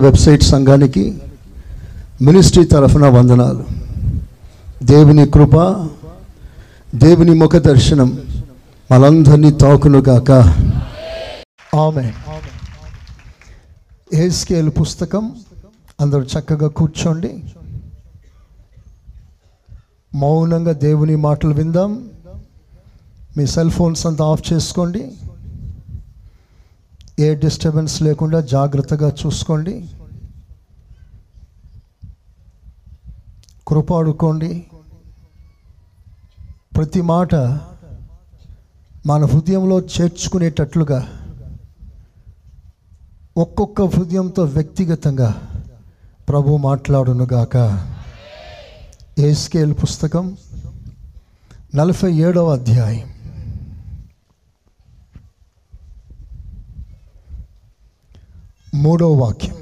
Website సంఘానికి ministry తరఫున వందనాలు. దేవుని కృప దేవుని ముఖ దర్శనం మనందరినీ తాకునుగాక ఆమె ఏస్కేల్ పుస్తకం అందరూ చక్కగా కూర్చోండి. మౌనంగా దేవుని మాటలు విందాం. మీ సెల్ ఫోన్స్ అంతా ఆఫ్ చేసుకోండి. ఏ డిస్టర్బెన్స్ లేకుండా జాగ్రత్తగా చూసుకోండి. కృపాడుకోండి ప్రతి మాట మన హృదయంలో చేర్చుకునేటట్లుగా ఒక్కొక్క హృదయంతో వ్యక్తిగతంగా ప్రభు మాట్లాడునుగాక. ఏస్కేల్ పుస్తకం నలభై ఏడవ అధ్యాయం. మూడవ వాక్యం.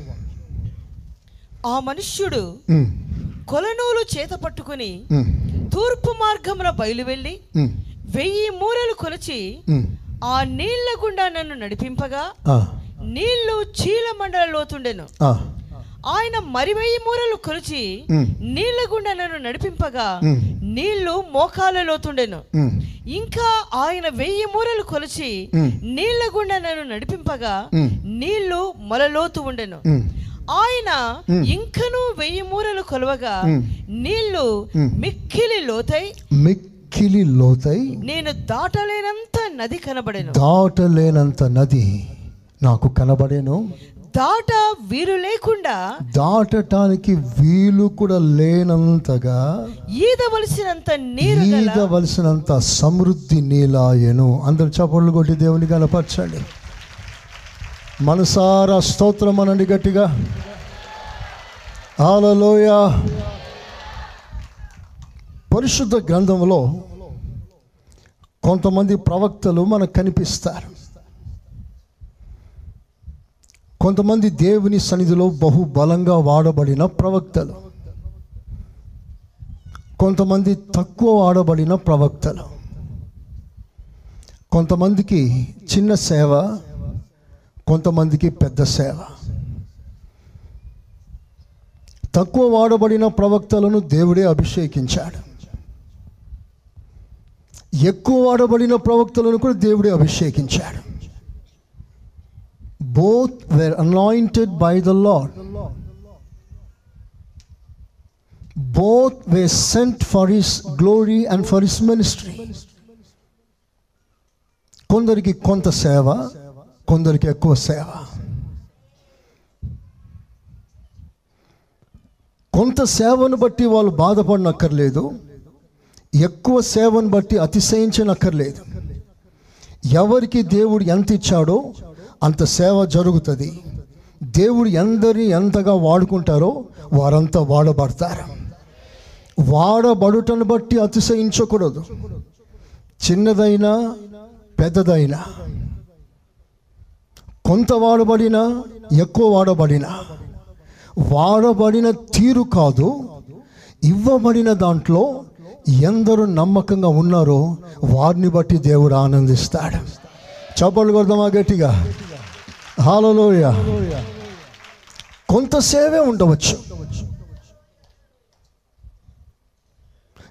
ఆ మనుష్యుడు కొలనూలు చేత పట్టుకుని తూర్పు మార్గమున బయలువెళ్ళి వెయ్యి మూరలు కొలిచి. ఆ నీళ్ళ గుండా నన్ను నడిపింపగా నీళ్ళు చీల మండల లోతుండెను ఆయన మరి వెయ్యి మూరలు కొలిచి నీళ్ళ గుండా నన్ను నడిపింపగా నీళ్ళు మోకాల లోతుండెను ఇంకా ఆయన వెయ్యి మూరలు కొలిచి. నీళ్ళ గుండా నన్ను నడిపింపగా. నీళ్ళు మొలలోతు ఉండెను. ఆయన. ఇంకను వెయ్యి మూరలు కొలవగా. నీళ్ళు. మిక్కిలి లోతై మిక్కిలి లోతై నేను దాటలేనంత నది కనబడెను దాటలేనంత నది నాకు కనబడేను దాట వీరు లేకుండా దాటటానికి వీలు కూడా లేనంతగా ఈదవలసినంత నీరు ఈదవలసినంత సమృద్ధి నీలాయను. అందరు చప్పట్లు కొట్టి దేవుని కనపరచండి మనసారా స్తోత్రం అనండి గట్టిగా. ఆలలోయ పరిశుద్ధ గ్రంథంలో కొంతమంది ప్రవక్తలు మనకు కనిపిస్తారు. కొంతమంది దేవుని సన్నిధిలో బహు బలంగా వాడబడిన ప్రవక్తలు. కొంతమంది తక్కువ వాడబడిన ప్రవక్తలు. కొంతమందికి చిన్న సేవ కొంతమందికి పెద్ద సేవ. తక్కువ వాడబడిన ప్రవక్తలను దేవుడే అభిషేకించాడు. ఎక్కువ వాడబడిన ప్రవక్తలను కూడా దేవుడే అభిషేకించాడు. Both were anointed by the Lord both were sent for his glory and for his ministry కొందరికి కొంత సేవ కొందరికి ఎక్కువ సేవ. కొంత సేవను బట్టి వాళ్ళు బాధపడనక్కర్లేదు. ఎక్కువ సేవను బట్టి అతిశయించనక్కర్లేదు. ఎవరికి దేవుడు ఎంత ఇచ్చాడో అంత సేవ జరుగుతుంది. దేవుడు ఎందరిని ఎంతగా వాడుకుంటారో వారంతా వాడబడతారు. వాడబడుటను బట్టి అతిశయించకూడదు. చిన్నదైనా పెద్దదైనా కొంత వాడబడినా ఎక్కువ వాడబడినా వాడబడిన తీరు కాదు ఇవ్వబడిన దాంట్లో ఎందరు నమ్మకంగా ఉన్నారో వారిని బట్టి దేవుడు ఆనందిస్తాడు. చప్పట్లు కొడదామా గట్టిగా? హాలలోయ కొంత సేవే ఉండవచ్చు.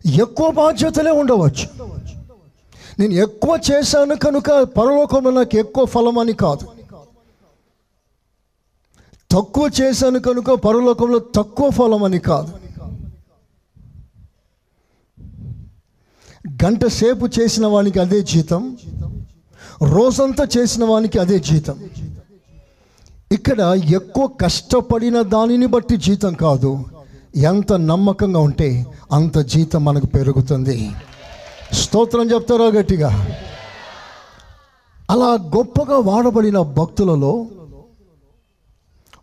ఎక్కువ బాధ్యతలే ఉండవచ్చు. నేను ఎక్కువ చేశాను కనుక పరలోకంలో నాకు ఎక్కువ ఫలం అని కాదు. తక్కువ చేశాను కనుక పరలోకంలో తక్కువ ఫలం అని కాదు. గంట సేపు చేసిన వానికి అదే జీతం. రోజంతా చేసిన వానికి అదే జీతం. ఇక్కడ ఎక్కువ కష్టపడిన దానిని బట్టి జీతం కాదు. ఎంత నమ్మకంగా ఉంటే అంత జీతం మనకు పెరుగుతుంది. స్తోత్రం చెప్తారా గట్టిగా? అలా గొప్పగా వాడబడిన భక్తులలో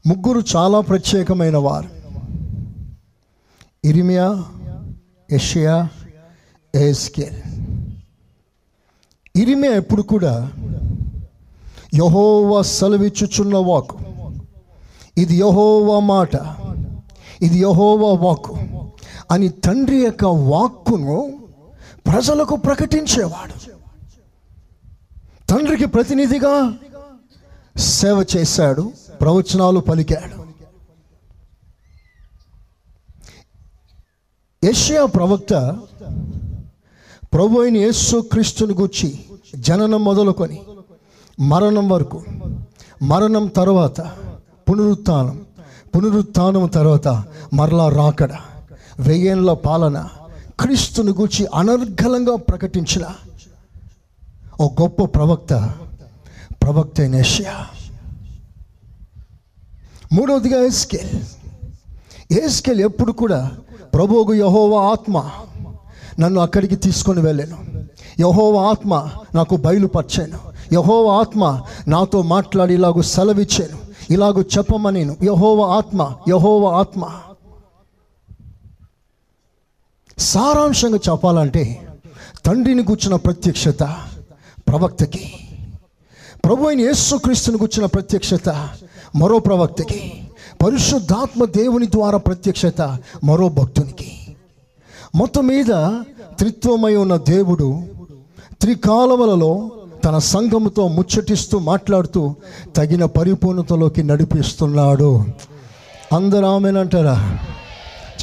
ముగ్గురు చాలా ప్రత్యేకమైన వారు. ఇరిమియా ఎషియా ఏస్కేల్. ఇరిమే ఎప్పుడు కూడా యహోవా సెలవిచ్చుచున్న వాకు ఇది యహోవా మాట. ఇది యహోవా వాక్కు. అని తండ్రి యొక్క వాక్కును ప్రజలకు ప్రకటించేవాడు. తండ్రికి ప్రతినిధిగా సేవ చేశాడు ప్రవచనాలు పలికాడు. ఏషియా ప్రవక్త ప్రభు అయిన యేసు క్రీస్తుని గుచ్చి జననం మొదలుకొని మరణం వరకు మరణం తర్వాత పునరుత్నం పునరుత్నం తర్వాత మరలా రాకడ వెయ్యేళ్ళ పాలన క్రీస్తుని గూర్చి అనర్గళంగా ప్రకటించిన ఓ గొప్ప ప్రవక్త ప్రవక్త అయిన యెషయా మూడవదిగా ఎస్కేల్ ఏస్కేల్ ఎప్పుడు కూడా ప్రభువుకు యహోవా ఆత్మ నన్ను అక్కడికి తీసుకొని వెళ్ళాను. యహో ఆత్మ నాకు బయలుపరిచాను. యహోవా ఆత్మ నాతో మాట్లాడి ఇలాగూ సెలవిచ్చాను. ఇలాగూ చెప్పమనేను. యహోవ ఆత్మ యహోవ ఆత్మ. సారాంశంగా చెప్పాలంటే తండ్రిని కూర్చున్న ప్రత్యక్షత ప్రవక్తకి ప్రభు అయిన యేసుక్రీస్తుని కూర్చున్న ప్రత్యక్షత మరో ప్రవక్తకి పరిశుద్ధాత్మ దేవుని ద్వారా ప్రత్యక్షత మరో భక్తునికి. మొత్తం మీద త్రిత్వమై ఉన్న దేవుడు త్రికాలవలలో తన సంఘముతో ముచ్చటిస్తూ మాట్లాడుతూ తగిన పరిపూర్ణతలోకి నడిపిస్తున్నాడు. అందరూ ఆమెనంటారా?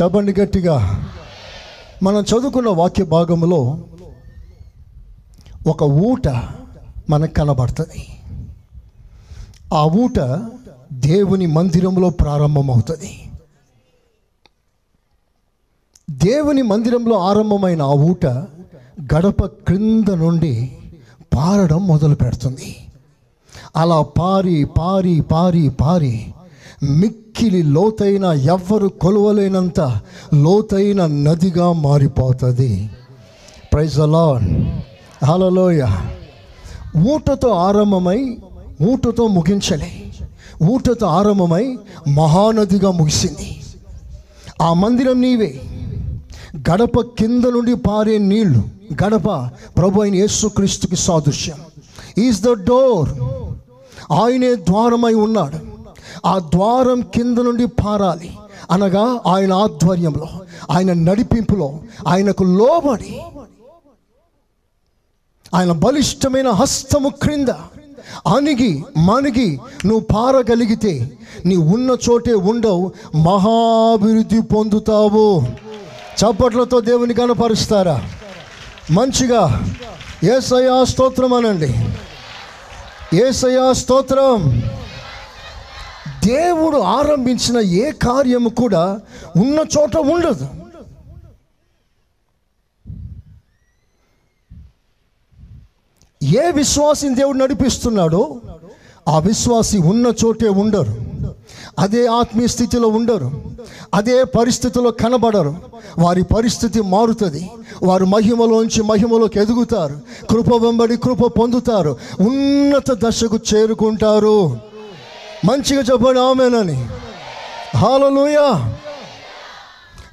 చెప్పండి గట్టిగా. మనం చదువుకున్న వాక్య భాగంలో ఒక ఊట మనకు కనబడుతుంది. ఆ ఊట దేవుని మందిరంలో ప్రారంభమవుతుంది. దేవుని మందిరంలో ఆరంభమైన ఆ ఊట గడప క్రింద నుండి పారడం మొదలు పెడుతుంది. అలా పారి పారి పారి పారి మిక్కిలి లోతైన ఎవ్వరు కొలవలేనంత లోతైన నదిగా మారిపోతుంది. ప్రైజ్ అలా హలలోయ ఊటతో ఆరంభమై ఊటతో ముగించలే. ఊటతో ఆరంభమై మహానదిగా ముగిసింది. ఆ మందిరం నీవే. గడప కింద నుండి పారే నీళ్ళు. గడప ప్రభు అయిన యేసుక్రీస్తుకి సాదృశ్యం. ఈజ్ ద డోర్ ఆయనే ద్వారమై ఉన్నాడు. ఆ ద్వారం కింద నుండి పారాలి. అనగా ఆయన ఆధ్వర్యంలో ఆయన నడిపింపులో ఆయనకు లోబడి ఆయన బలిష్టమైన హస్తము క్రింద అణిగి మణిగి నువ్వు పారగలిగితే నీ ఉన్న చోటే ఉండవు మహాభివృద్ధి పొందుతావు. చప్పట్లతో దేవుని కనపరుస్తారా? మంచిగా. ఏసయా స్తోత్రం అనండి. ఏసయా స్తోత్రం. దేవుడు ఆరంభించిన ఏ కార్యము కూడా ఉన్న చోట ఉండదు. ఏ విశ్వాసిని దేవుడు నడిపిస్తున్నాడో ఆ విశ్వాసి ఉన్న చోటే ఉండరు. అదే ఆత్మీయ స్థితిలో ఉండరు. అదే పరిస్థితిలో కనబడరు. వారి పరిస్థితి మారుతుంది. వారు మహిమలోంచి మహిమలోకి ఎదుగుతారు. కృప వెంబడి కృప పొందుతారు. ఉన్నత దశకు చేరుకుంటారు. మంచిగా చెప్పండి ఆమెనని. హాలలుయా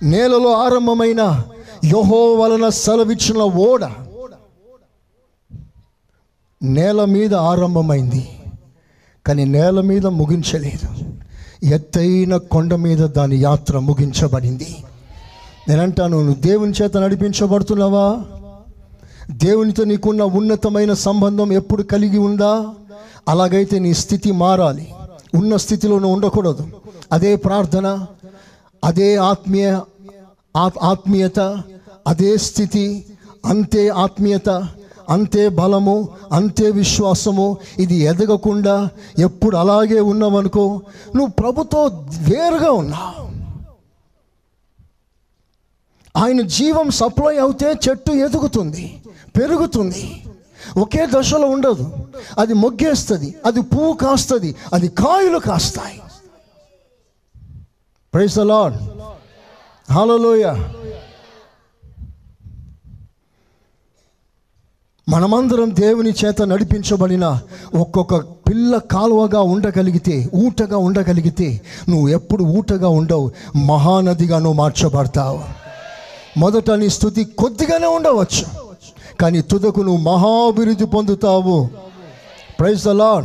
నేలలో ఆరంభమైన యహో వలన సెలవిచ్చిన ఓడ నేల మీద ఆరంభమైంది. కానీ నేల మీద ముగించలేదు. ఎత్తైన కొండ మీద దాని యాత్ర ముగించబడింది. నేనంటాను నువ్వు దేవుని చేత నడిపించబడుతున్నావా? దేవునితో నీకున్న ఉన్నతమైన సంబంధం ఎప్పుడు కలిగి ఉందా? అలాగైతే నీ స్థితి మారాలి. ఉన్న స్థితిలోనూ ఉండకూడదు. అదే ప్రార్థన అదే ఆత్మీయ ఆత్- ఆత్మీయత అదే స్థితి అంతే ఆత్మీయత. అంతే బలము అంతే విశ్వాసము ఇది ఎదగకుండా ఎప్పుడు అలాగే ఉన్నావనుకో నువ్వు ప్రభుతో వేరుగా ఉన్నావు. ఆయన జీవం సప్లై అవుతే చెట్టు ఎదుగుతుంది పెరుగుతుంది. ఒకే దశలో ఉండదు. అది మొగ్గేస్తుంది అది పువ్వు కాస్తుంది అది కాయలు కాస్తాయి. ప్రైస్ లాడ్ హలోయ మనమందరం దేవుని చేత నడిపించబడిన ఒక్కొక్క పిల్ల కాలువగా ఉండగలిగితే ఊటగా ఉండగలిగితే నువ్వు ఎప్పుడు ఊటగా ఉండవు మహానదిగా నువ్వు మార్చబడతావు. మొదట నీ స్థుతి కొద్దిగానే ఉండవచ్చు కానీ తుదకు నువ్వు మహాభివృద్ధి పొందుతావు. ప్రైజ్ అలా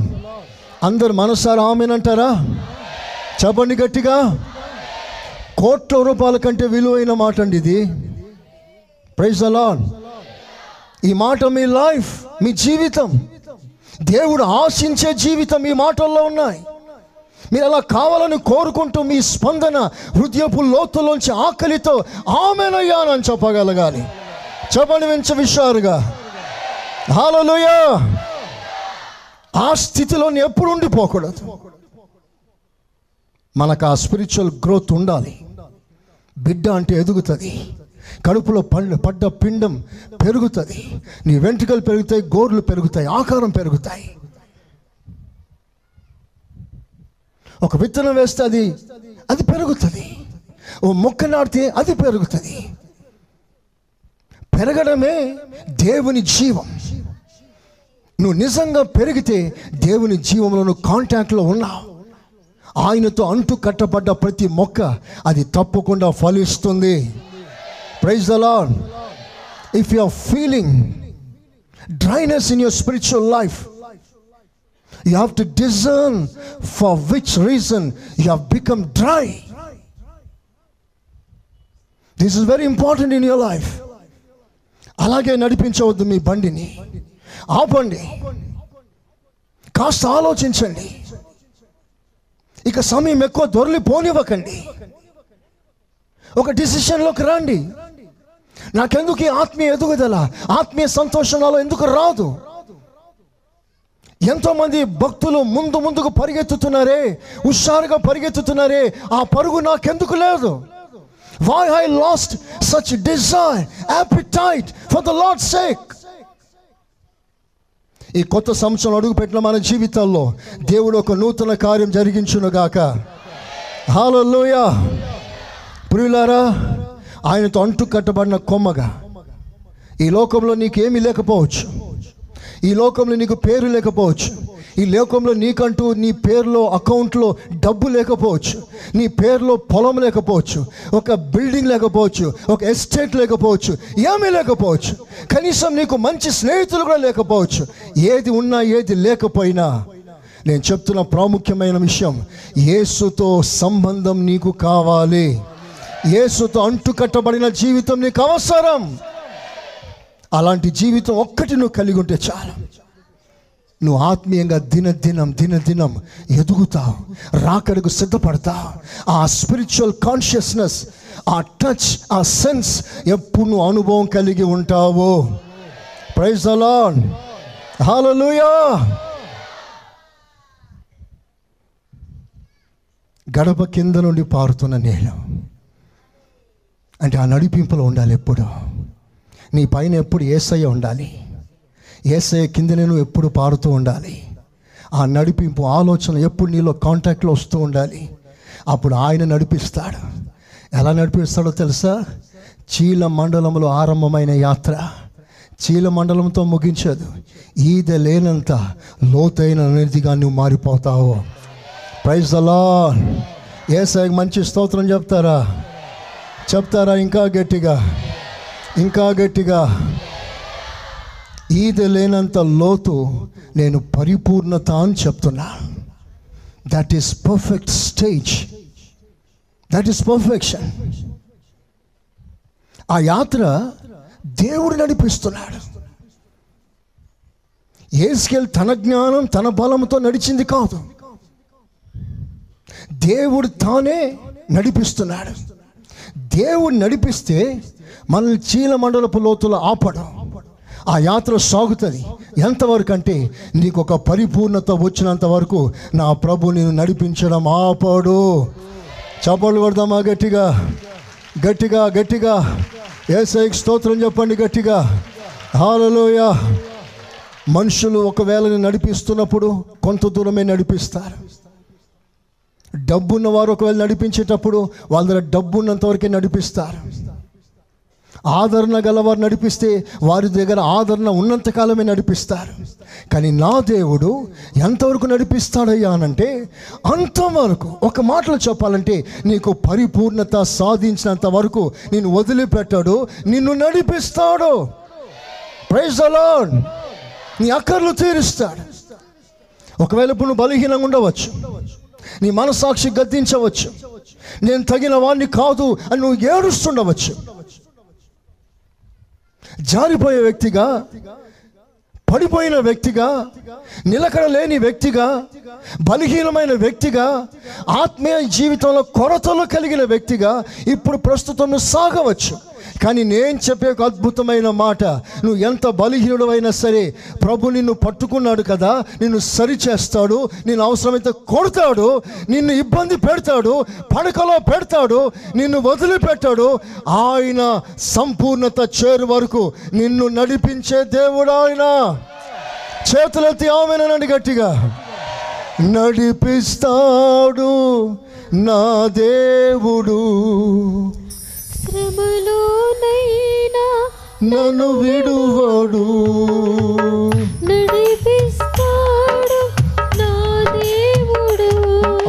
అందరు మనసారా ఆమెనంటారా? చెప్పండి గట్టిగా. కోట్ల రూపాయల కంటే విలువైన మాట అండి ఇది ప్రైజ్ ద ఈ మాట మీ లైఫ్ మీ జీవితం. దేవుడు ఆశించే జీవితం ఈ మాటల్లో ఉన్నాయి. మీరు అలా కావాలని కోరుకుంటూ మీ స్పందన హృదయపు లోతులోంచి ఆకలితో ఆమెనయ్యానని చెప్పగలగాలి. చెప్పండి వెంచ విషారుగా హాలలోయా ఆ స్థితిలోని ఎప్పుడు ఉండిపోకూడదు. మనకు ఆ స్పిరిచువల్ గ్రోత్ ఉండాలి. బిడ్డ అంటే ఎదుగుతుంది. కడుపులో పండు పడ్డ పిండం పెరుగుతుంది. నీ వెంట్రుకలు పెరుగుతాయి గోర్లు పెరుగుతాయి ఆకారం పెరుగుతాయి. ఒక విత్తనం వేస్తే అది అది పెరుగుతుంది. ఓ మొక్క నాటితే అది పెరుగుతుంది. పెరగడమే దేవుని జీవం. నువ్వు నిజంగా పెరిగితే దేవుని జీవంలో కాంటాక్ట్లో ఉన్నావు. ఆయనతో అంటు కట్టబడ్డ ప్రతి మొక్క అది తప్పకుండా ఫలిస్తుంది. praise the Lord if you are feeling dryness in your spiritual life you have to discern for which reason you have become dry this is very important in your life అలాగే నడిపించవద్దు మీ బండిని ఆపండి కాస్త ఆలోచించండి ఇక సమయం ఎక్కువ దొరలి పోనివ్వకండి ఒక డిసిషన్లోకి రండి నాకెందుకు ఈ ఆత్మీయ ఎదుగుదల? ఆత్మీయ సంతోషం నాలో ఎందుకు రాదు? ఎంతోమంది భక్తులు ముందు ముందుకు పరిగెత్తుతున్నారే హుషారుగా పరిగెత్తుతున్నారే ఆ పరుగు నాకెందుకు లేదు? Why I lost such desire appetite for the Lord sake ఈ కొత్త సంవత్సరం అడుగుపెట్టిన మన జీవితాల్లో దేవుడు ఒక నూతన కార్యం జరిగించునుగాక. హాలలోయ ప్రియులారా ఆయనతో అంటు కట్టబడిన కొమ్మగా. ఈ లోకంలో నీకేమీ లేకపోవచ్చు. ఈ లోకంలో నీకు పేరు లేకపోవచ్చు. ఈ లోకంలో నీకంటూ నీ పేరులో అకౌంట్లో డబ్బు లేకపోవచ్చు. నీ పేరులో పొలం లేకపోవచ్చు. ఒక బిల్డింగ్ లేకపోవచ్చు. ఒక ఎస్టేట్ లేకపోవచ్చు. ఏమీ లేకపోవచ్చు. కనీసం నీకు మంచి స్నేహితులు కూడా లేకపోవచ్చు. ఏది ఉన్నా ఏది లేకపోయినా. నేను చెప్తున్న ప్రాముఖ్యమైన విషయం యేసుతో సంబంధం నీకు కావాలి. యేసుతో అంటుకట్టబడిన జీవితం నీకు అవసరం. అలాంటి జీవితం ఒక్కటి నువ్వు కలిగి ఉంటే చాలు. నువ్వు ఆత్మీయంగా దినదినం దినదినం ఎదుగుతావు రాకడకు సిద్ధపడతావు. ఆ స్పిరిచువల్ కాన్షియస్నెస్ ఆ టచ్ ఆ సెన్స్ ఎప్పుడు నువ్వు అనుభవం కలిగి ఉంటావు. ప్రైజ్ అలాన్ హాలూయా గడప కింద నుండి పారుతున్న నీళ్ళు. అంటే ఆ నడిపింపులో ఉండాలి ఎప్పుడు. నీ పైన ఎప్పుడు ఏసయ్య ఉండాలి. ఏసయ్య కింద నేను ఎప్పుడు పారుతూ ఉండాలి. ఆ నడిపింపు ఆలోచన ఎప్పుడు నీలో కాంటాక్ట్లో వస్తూ ఉండాలి. అప్పుడు ఆయన నడిపిస్తాడు. ఎలా నడిపిస్తాడో తెలుసా? చీల మండలంలో ఆరంభమైన యాత్ర. చీల మండలంతో ముగించదు. ఈద లేనంత లోతైన నిధిగా నువ్వు మారిపోతావు. ప్రైజ్ అలా ఏసఐకి మంచి స్తోత్రం చెప్తారా? చెప్తారా ఇంకా గట్టిగా? ఇంకా గట్టిగా? ఈద లేనంత లోతు నేను పరిపూర్ణత అని చెప్తున్నా. That is perfect stage that is perfection ఆ యాత్ర దేవుడు నడిపిస్తున్నాడు. ఏస్కెల్ తన జ్ఞానం తన బలంతో నడిచింది కాదు. దేవుడు తానే నడిపిస్తున్నాడు. దేవుడు నడిపిస్తే మనల్ని చీల మండలపు లోతులో ఆపడం. ఆ యాత్ర సాగుతుంది. ఎంతవరకు అంటే నీకు ఒక పరిపూర్ణత వచ్చినంత వరకు నా ప్రభు నేను నడిపించడం ఆపడు. చపలు కొడదామా గట్టిగా? గట్టిగా గట్టిగా. ఏసైకి స్తోత్రం చెప్పండి గట్టిగా. హాలలోయ మనుషులు ఒకవేళ నడిపిస్తున్నప్పుడు కొంత దూరమే నడిపిస్తారు. డబ్బున్న వారు ఒకవేళ నడిపించేటప్పుడు వాళ్ళ దగ్గర డబ్బు ఉన్నంతవరకే నడిపిస్తారు. ఆదరణ గలవారు నడిపిస్తే వారి దగ్గర ఆదరణ ఉన్నంతకాలమే నడిపిస్తారు. కానీ నా దేవుడు ఎంతవరకు నడిపిస్తాడయ్యా అనంటే అంతవరకు ఒక మాటలో చెప్పాలంటే నీకు పరిపూర్ణత సాధించినంత వరకు నేను వదిలిపెట్టాడు నిన్ను నడిపిస్తాడు. ప్రైజ్ అలాడ్ నీ అక్కర్లు తీరుస్తాడు. ఒకవేళ ఇప్పుడు నువ్వు బలహీనంగా ఉండవచ్చు. నీ మనసాక్షి గద్దించవచ్చు. నేను తగిన వాడిని కాదు అని నువ్వు ఏడుస్తుండవచ్చు. జారిపోయే వ్యక్తిగా పడిపోయిన వ్యక్తిగా నిలకడ లేని వ్యక్తిగా బలహీనమైన వ్యక్తిగా ఆత్మీయ జీవితంలో కొరతలు కలిగిన వ్యక్తిగా ఇప్పుడు ప్రస్తుతం సాగవచ్చు. కానీ నేను చెప్పే ఒక అద్భుతమైన మాట. నువ్వు ఎంత బలహీనుడైనా సరే ప్రభు నిన్ను పట్టుకున్నాడు కదా నిన్ను సరిచేస్తాడు నేను అవసరమైతే కొడతాడు నిన్ను ఇబ్బంది పెడతాడు పడకలో పెడతాడు నిన్ను వదిలిపెట్టాడు. ఆయన సంపూర్ణత చేరు వరకు నిన్ను నడిపించే దేవుడు ఆయన. చేతులెత్తి ఆమెనండి గట్టిగా. నడిపిస్తాడు నా దేవుడు. శ్రమలోనైనా నన్ను విడువడు. నడిపిస్తాడు నా దేవుడు.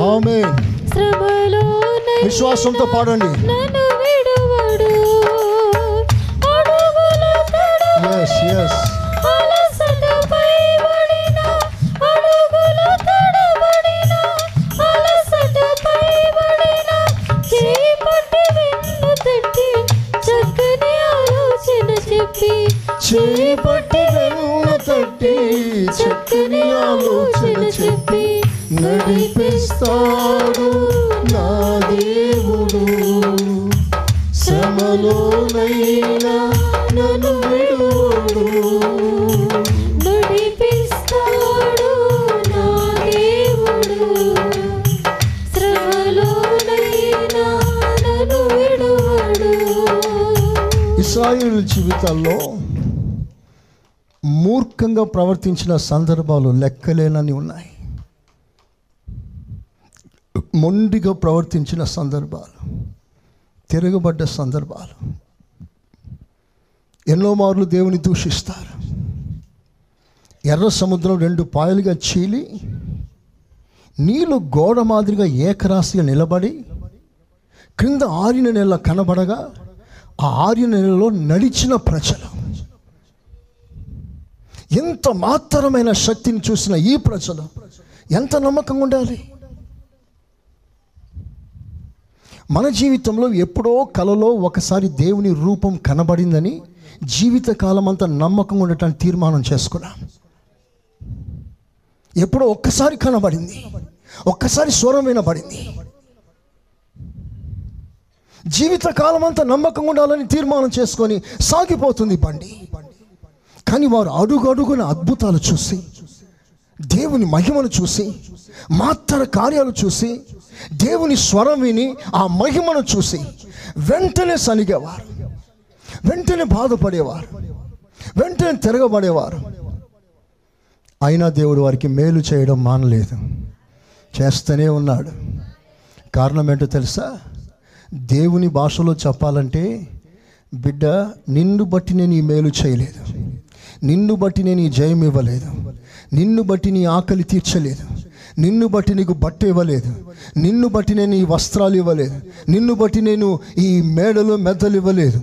ఆమె శ్రమలోనైనా విశ్వాసంతో పాడండి. నన్ను విడువడు. ఎస్ ఎస్ ఆలోచన చేపట్టి వెన్న తట్టి చక్కని ఆలోచన చెప్పి నడిపిస్తాడు నా దేవుడు. శ్రమలోనైనా నన్ను విడువడు. ఇస్రాయిల్ జీవితాల్లో మూర్ఖంగా ప్రవర్తించిన సందర్భాలు లెక్కలేనని ఉన్నాయి. మొండిగా ప్రవర్తించిన సందర్భాలు తిరగబడ్డ సందర్భాలు. ఎన్నో మార్లు దేవుని దూషిస్తారు. ఎర్ర సముద్రం రెండు పాయలుగా చీలి నీళ్ళు గోడ మాదిరిగా ఏకరాశిగా నిలబడి క్రింద ఆరిన నెల కనబడగా ఆ ఆరిన నెలలో నడిచిన ప్రజలు ఎంత మాత్రమైన శక్తిని చూసిన ఈ ప్రజలు ఎంత నమ్మకంగా ఉండాలి? మన జీవితంలో ఎప్పుడో కలలో ఒకసారి దేవుని రూపం కనబడిందని జీవితకాలం అంతా నమ్మకంగా ఉండటానికి తీర్మానం చేసుకున్నాం. ఎప్పుడో ఒక్కసారి కనబడింది. ఒక్కసారి స్వరం వినబడింది. జీవితకాలం అంతా నమ్మకంగా ఉండాలని తీర్మానం చేసుకొని సాగిపోతుంది బండి. కానీ వారు అడుగు అడుగున అద్భుతాలు చూసి దేవుని మహిమను చూసి మాత్తర కార్యాలు చూసి దేవుని స్వరం విని ఆ మహిమను చూసి వెంటనే సనిగేవారు. వెంటనే బాధపడేవారు. వెంటనే తిరగబడేవారు. అయినా దేవుడు వారికి మేలు చేయడం మానలేదు. చేస్తూనే ఉన్నాడు. కారణం ఏంటో తెలుసా? దేవుని భాషలో చెప్పాలంటే బిడ్డ నిన్ను బట్టి నేను ఈ మేలు చేయలేదు. నిన్ను బట్టి నేను ఈ జయం ఇవ్వలేదు. నిన్ను బట్టి నీ ఆకలి తీర్చలేదు. నిన్ను బట్టి నీకు బట్ట ఇవ్వలేదు. నిన్ను బట్టి నేను ఈ వస్త్రాలు ఇవ్వలేదు. నిన్ను బట్టి నేను ఈ మేడలు మెద్దలు ఇవ్వలేదు.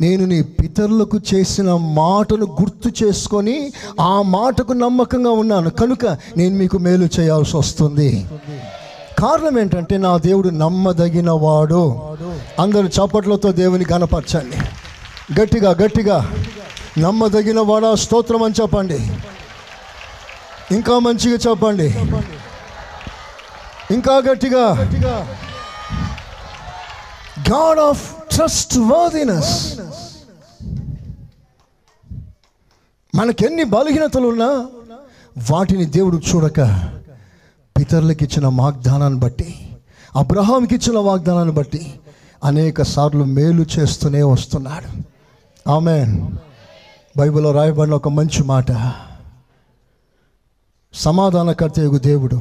నేను నీ పితరులకు చేసిన మాటను గుర్తు చేసుకొని ఆ మాటకు నమ్మకంగా ఉన్నాను. కనుక నేను మీకు మేలు చేయాల్సి వస్తుంది. కారణం ఏంటంటే నా దేవుడు నమ్మదగిన వాడు అందరు చప్పట్లతో దేవుని కనపరచండి గట్టిగా గట్టిగా. నమ్మదగిన వాడా స్తోత్రం అని చెప్పండి. ఇంకా మంచిగా చెప్పండి. ఇంకా గట్టిగా. గాడ్ ఆఫ్ ట్రస్ట్ వర్దినెస్ మనకెన్ని బలహీనతలు ఉన్నా వాటిని దేవుడు చూడక పితరులకు ఇచ్చిన వాగ్దానాన్ని బట్టి అబ్రహాంకి ఇచ్చిన వాగ్దానాన్ని బట్టి అనేక సార్లు మేలు చేస్తూనే వస్తున్నాడు. ఆమె బైబిల్లో రాయబడిన ఒక మంచి మాట. సమాధానకర్త యొక్క దేవుడు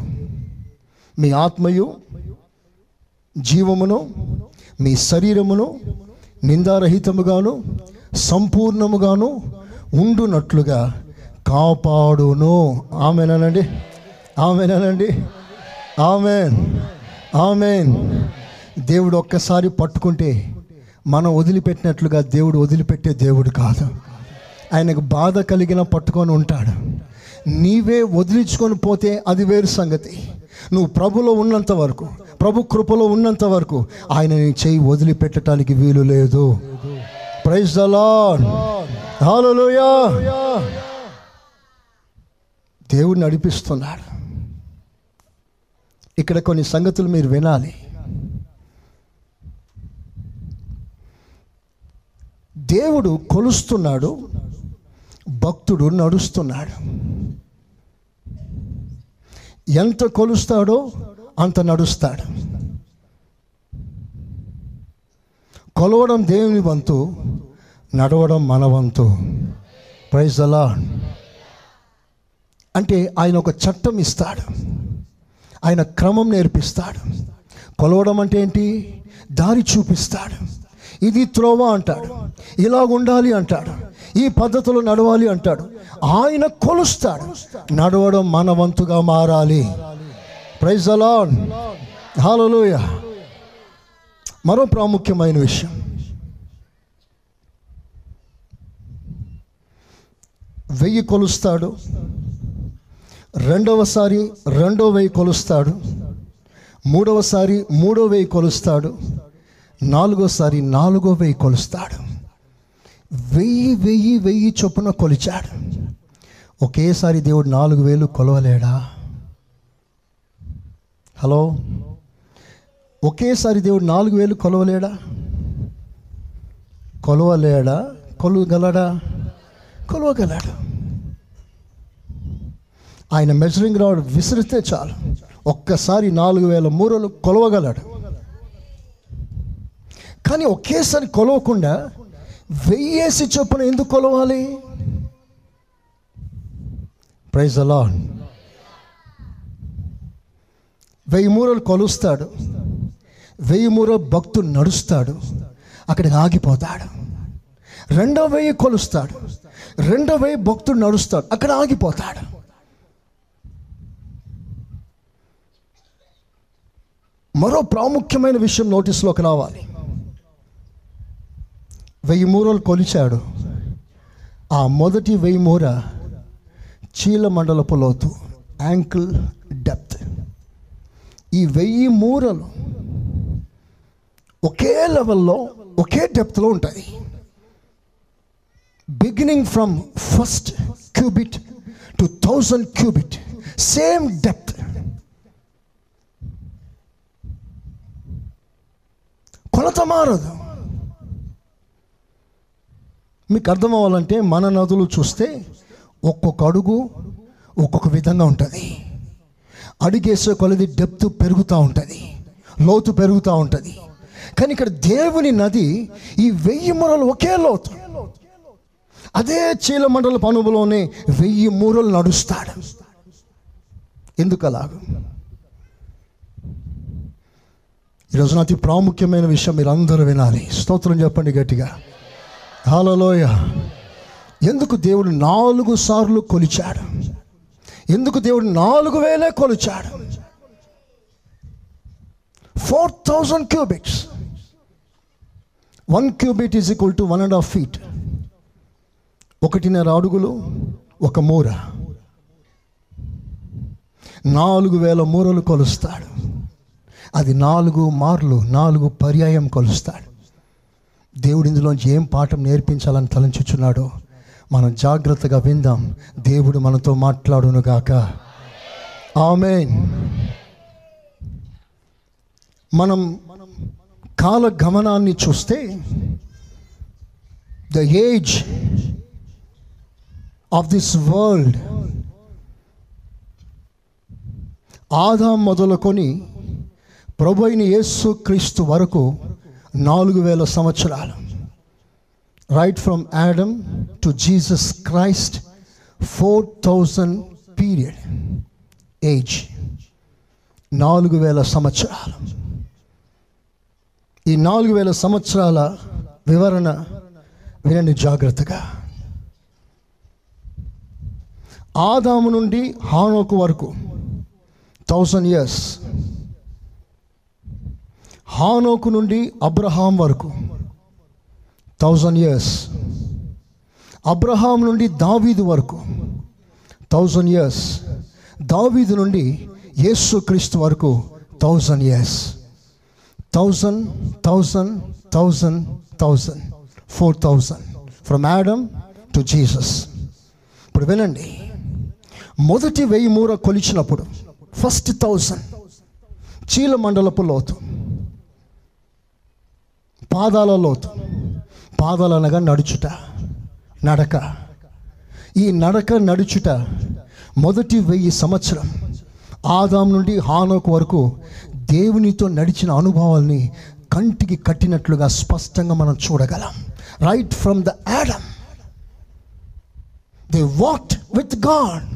మీ ఆత్మయు జీవమును మీ శరీరమును నిందారహితముగాను సంపూర్ణముగాను ఉండునట్లుగా కాపాడును. ఆమెనండి ఆమెనండి. ఆమెన్. ఆమెన్. దేవుడు ఒక్కసారి పట్టుకుంటే మనం వదిలిపెట్టినట్లుగా దేవుడు వదిలిపెట్టే దేవుడు కాదు. ఆయనకు బాధ కలిగిన పట్టుకొని ఉంటాడు. నీవే వదిలించుకొని పోతే అది వేరు సంగతి. నువ్వు ప్రభులో ఉన్నంత వరకు ప్రభు కృపలో ఉన్నంత వరకు ఆయన నీ చేయి వదిలిపెట్టడానికి వీలు లేదు. ప్రైజ్ ద లార్డ్ హల్లెలూయా దేవుడు నడిపిస్తున్నాడు. ఇక్కడ కొన్ని సంగతులు మీరు వినాలి. దేవుడు కొలుస్తున్నాడు భక్తుడు నడుస్తున్నాడు. ఎంత కొలుస్తాడో అంత నడుస్తాడు. కొలవడం దేవుని వంతు నడవడం మన వంతు. ప్రైజ్ అలా అంటే ఆయన ఒక చట్టం ఇస్తాడు. ఆయన క్రమం నేర్పిస్తాడు. కొలవడం అంటే ఏంటి? దారి చూపిస్తాడు. ఇది త్రోవ అంటాడు. ఇలా ఉండాలి అంటాడు. ఈ పద్ధతిలో నడవాలి అంటాడు. ఆయన కొలుస్తాడు. నడవడం మన వంతుగా మారాలి. ప్రైజ్ అలా హాలలోయ మరో ప్రాముఖ్యమైన విషయం. వెయ్యి కొలుస్తాడు. రెండవసారి రెండో వెయ్యి కొలుస్తాడు. మూడవసారి మూడో వెయ్యి కొలుస్తాడు. నాలుగోసారి నాలుగో వెయ్యి కొలుస్తాడు. వెయ్యి వెయ్యి వెయ్యి చొప్పున కొలిచాడు. ఒకేసారి దేవుడు నాలుగు వేలు కొలవలేడా? హలో? ఒకేసారి దేవుడు నాలుగు వేలు కొలవలేడా? కొలవలేడా? కొలవగలడా? కొలవగలడు. ఆయన మెజరింగ్ రాడ్ విసిరితే చాలు. ఒక్కసారి నాలుగు వేల మూరలు కొలవగలడు. కానీ ఒకేసారి కొలవకుండా వెయ్యేసి చొప్పున ఎందుకు కొలవాలి? ప్రైజ్ అలా వెయ్యి మూరలు కొలుస్తాడు. వెయ్యి మూరలు భక్తుడు నడుస్తాడు. అక్కడికి ఆగిపోతాడు. రెండో వెయ్యి కొలుస్తాడు. రెండో వెయ్యి భక్తుడు నడుస్తాడు. అక్కడ ఆగిపోతాడు. మరో ప్రాముఖ్యమైన విషయం నోటీస్లోకి రావాలి. వెయ్యి మూరలు కొలిచాడు. ఆ మొదటి వెయ్యి మూర చీల మండలపు లోతు యాంకిల్ డెప్త్ ఈ వెయ్యి మూరలు ఒకే లెవెల్లో ఒకే డెప్త్లో ఉంటాయి. Beginning from first cubit to thousand cubit same depth కొలత మారదు. మీకు అర్థం అవ్వాలంటే మన నదులు చూస్తే ఒక్కొక్క అడుగు ఒక్కొక్క విధంగా ఉంటుంది. అడుగేసే కొలది డెప్త్ పెరుగుతూ ఉంటుంది. లోతు పెరుగుతూ ఉంటుంది. కానీ ఇక్కడ దేవుని నది ఈ వెయ్యి మూరలు ఒకే లోతు. అదే చీలమండల పనువులోనే వెయ్యి మూరలు నడుస్తాడు. ఎందుకలాగా? ఈరోజు అతి ప్రాముఖ్యమైన విషయం మీరు అందరూ వినాలి. స్తోత్రం చెప్పండి గట్టిగా. హాలలోయ ఎందుకు దేవుడు నాలుగు సార్లు కొలిచాడు? ఎందుకు దేవుడు నాలుగు వేలే కొలిచాడు? Four thousand cubics one cubit is equal to one and half feet ఒకటిన్నర అడుగులు ఒక మూర. నాలుగు వేల మూరలు కొలుస్తాడు. అది నాలుగు మార్లు నాలుగు పర్యాయం కొలుస్తాడు. దేవుడి ఇందులోంచి ఏం పాఠం నేర్పించాలని తలంచుచున్నాడో మనం జాగ్రత్తగా విందాం. దేవుడు మనతో మాట్లాడునుగాక. ఆమెన్. మనం కాల గమనాన్ని చూస్తే the age of this world Adam మొదలుకొని ప్రభు అయిన యేసు క్రీస్తు వరకు నాలుగు వేల సంవత్సరాలు. Right from Adam to Jesus Christ four thousand period age నాలుగు వేల సంవత్సరాలు. ఈ నాలుగు వేల సంవత్సరాల వివరణ వినండి జాగ్రత్తగా. ఆదాము నుండి హానోకు వరకు థౌసండ్ ఇయర్స్ హానోకు నుండి అబ్రహాం వరకు. థౌజండ్ ఇయర్స్ అబ్రహాం నుండి దావీదు వరకు. థౌజండ్ ఇయర్స్ దావీదు నుండి యేసు క్రీస్తు వరకు thousand years thousand thousand thousand thousand. Four thousand. From Adam to Jesus ఇప్పుడు వినండి. మొదటి వెయ్యి మూర కొలిచినప్పుడు ఫస్ట్ థౌసండ్ చీల మండలపు లోతు. పాదాల లోతు పాదాలు అనగా నడుచుట నడక. ఈ నడక నడుచుట మొదటి వెయ్యి సంవత్సరం ఆదాం నుండి హానోకు వరకు దేవునితో నడిచిన అనుభవాల్ని కంటికి కట్టినట్లుగా స్పష్టంగా మనం చూడగలం. Right from the Adam they walk with God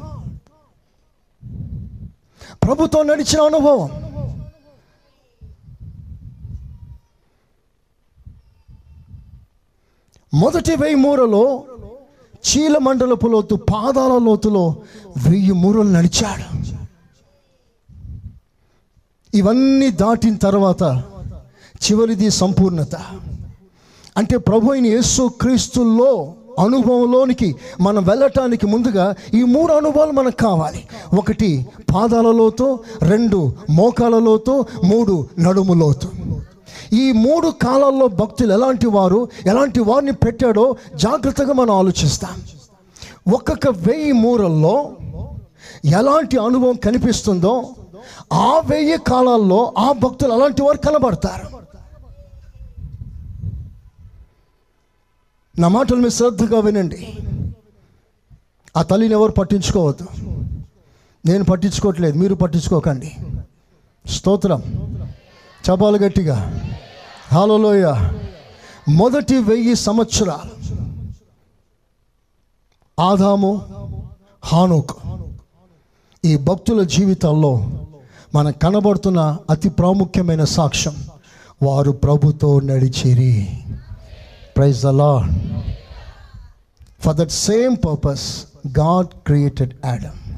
ప్రభుతో నడిచిన అనుభవం మొదటి వెయ్యి మూరలో చీల మండలపు లోతు పాదాల లోతులో వెయ్యి మూరలు నడిచాడు. ఇవన్నీ దాటిన తర్వాత చివరిది సంపూర్ణత. అంటే ప్రభు అయిన యేసు క్రీస్తుల్లో అనుభవంలోనికి మనం వెళ్ళటానికి ముందుగా ఈ మూడు అనుభవాలు మనకు కావాలి. ఒకటి పాదాలలోతో రెండు మోకాలలోతో మూడు నడుములోతో ఈ మూడు కాలాల్లో భక్తులు ఎలాంటి వారు ఎలాంటి వారిని పెట్టాడో జాగ్రత్తగా మనం ఆలోచిస్తాం. ఒక్కొక్క వెయ్యి మూరల్లో ఎలాంటి అనుభవం కనిపిస్తుందో ఆ వెయ్యి కాలాల్లో ఆ భక్తులు అలాంటి వారు కనబడతారు. నా మాటలు మీరు శ్రద్ధగా వినండి. ఆ తల్లిని ఎవరు పట్టించుకోవద్దు. నేను పట్టించుకోవట్లేదు మీరు పట్టించుకోకండి. స్తోత్రం. చపాలు గట్టిగా. హాలలోయ మొదటి వెయ్యి సంవత్సరాలు. ఆదాము హానుక్. ఈ భక్తుల జీవితాల్లో మనకు కనబడుతున్న అతి ప్రాముఖ్యమైన సాక్ష్యం వారు ప్రభుతో నడిచిరి. Praise the for that same purpose God created Adam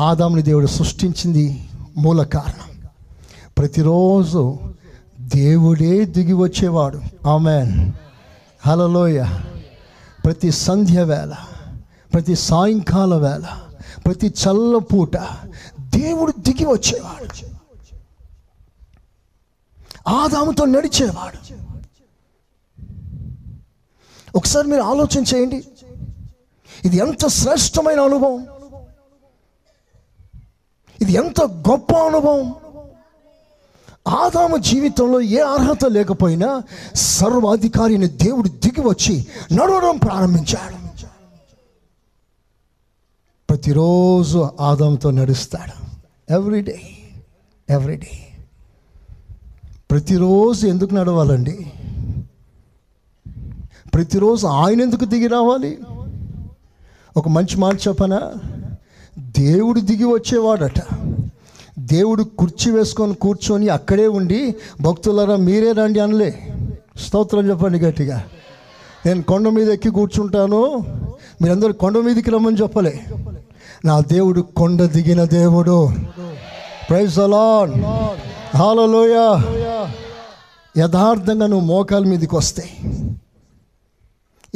ఆదాముని దేవుడు సృష్టించింది మూల కారణం. ప్రతిరోజు దేవుడే దిగి వచ్చేవాడు. ఆమెన్. హలలోయ ప్రతి సంధ్య వేళ ప్రతి సాయంకాల వేళ ప్రతి చల్లపూట దేవుడు దిగి వచ్చేవాడు. ఆదాముతో నడిచేవాడు. ఒకసారి మీరు ఆలోచన చేయండి. ఇది ఎంత శ్రేష్టమైన అనుభవం. ఇది ఎంత గొప్ప అనుభవం. ఆదాము జీవితంలో ఏ అర్హత లేకపోయినా సర్వాధికారిని దేవుడు దిగి వచ్చి నడవడం ప్రారంభించాడు. ప్రతిరోజు ఆదాముతో నడుస్తాడు. ఎవ్రీడే ఎవ్రీడే ప్రతిరోజు ఎందుకు నడవాలండి? ప్రతిరోజు ఆయన ఎందుకు దిగి రావాలి? ఒక మంచి మాట చెప్పనా? దేవుడు దిగి వచ్చేవాడట. దేవుడు కుర్చీ వేసుకొని కూర్చొని అక్కడే ఉండి భక్తులరా మీరే రండి అనలే. స్తోత్రం చెప్పండి గట్టిగా. నేను కొండ మీద ఎక్కి కూర్చుంటాను. మీరందరూ కొండ మీదకి రమ్మని చెప్పలే. నా దేవుడు కొండ దిగిన దేవుడు. ప్రైజ్ అలాన్ హాలలోయ యథార్థంగా నువ్వు మోకాల మీదకి వస్తే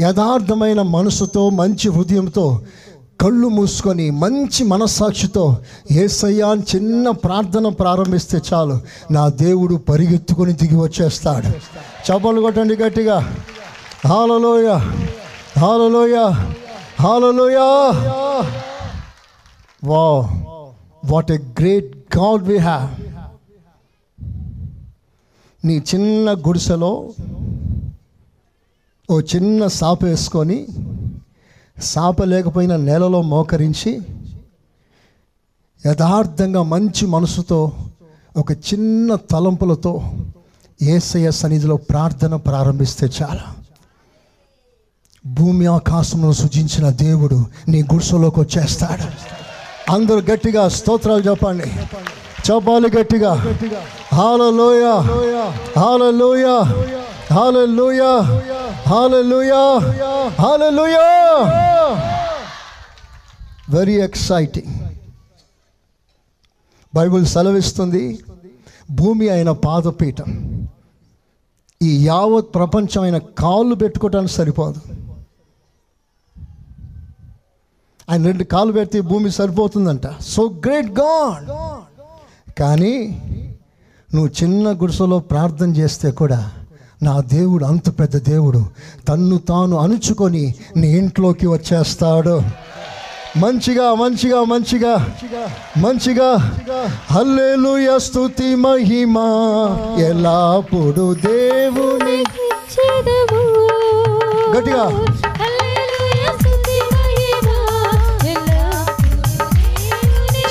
యథార్థమైన మనసుతో మంచి హృదయంతో కళ్ళు మూసుకొని మంచి మనస్సాక్షితో ఏసయ్యా అని చిన్న ప్రార్థన ప్రారంభిస్తే చాలు. నా దేవుడు పరిగెత్తుకొని దిగి వచ్చేస్తాడు. చపలు కొట్టండి గట్టిగా. హాలలోయ. హాలలోయ. హాలలోయ. వా what a great God we have. నీ చిన్న గుడిసెలో ఓ చిన్న సాప వేసుకొని సాప లేకపోయినా నేలలో మోకరించి యథార్థంగా మంచి మనసుతో ఒక చిన్న తలంపులతో ఏసయ్య సన్నిధిలో ప్రార్థన ప్రారంభిస్తే చాలా. భూమి ఆకాశంలో సృజించిన దేవుడు నీ గుడిసెలోకి వచ్చేస్తాడు. అందరూ గట్టిగా స్తోత్రాలు చెప్పండి. చెప్పాలి గట్టిగా. హాలలోయ హాలలోయ హాలలోయ హాలలోయ హాలలోయ వెరీ ఎక్సైటింగ్ బైబిల్ సెలవిస్తుంది. భూమి అయిన పాదపీఠం. ఈ యావత్ ప్రపంచం అయిన కాళ్ళు పెట్టుకోవటానికి సరిపోదు. ఆయన రెండు కాళ్ళు పెడితే భూమి సరిపోతుందంట. సో గ్రేట్ గాడ్ కానీ నువ్వు చిన్న గుడిసెలో ప్రార్థన చేస్తే కూడా నా దేవుడు అంత పెద్ద దేవుడు. తన్ను తాను అణుచుకొని నీ ఇంట్లోకి వచ్చేస్తాడు. మంచిగా మంచిగా మంచిగా మంచిగా. హల్లెలూయ స్తుతి మహిమ. ఎల్లప్పుడు దేవుని. ఇచ్చెదము. గట్టిగా.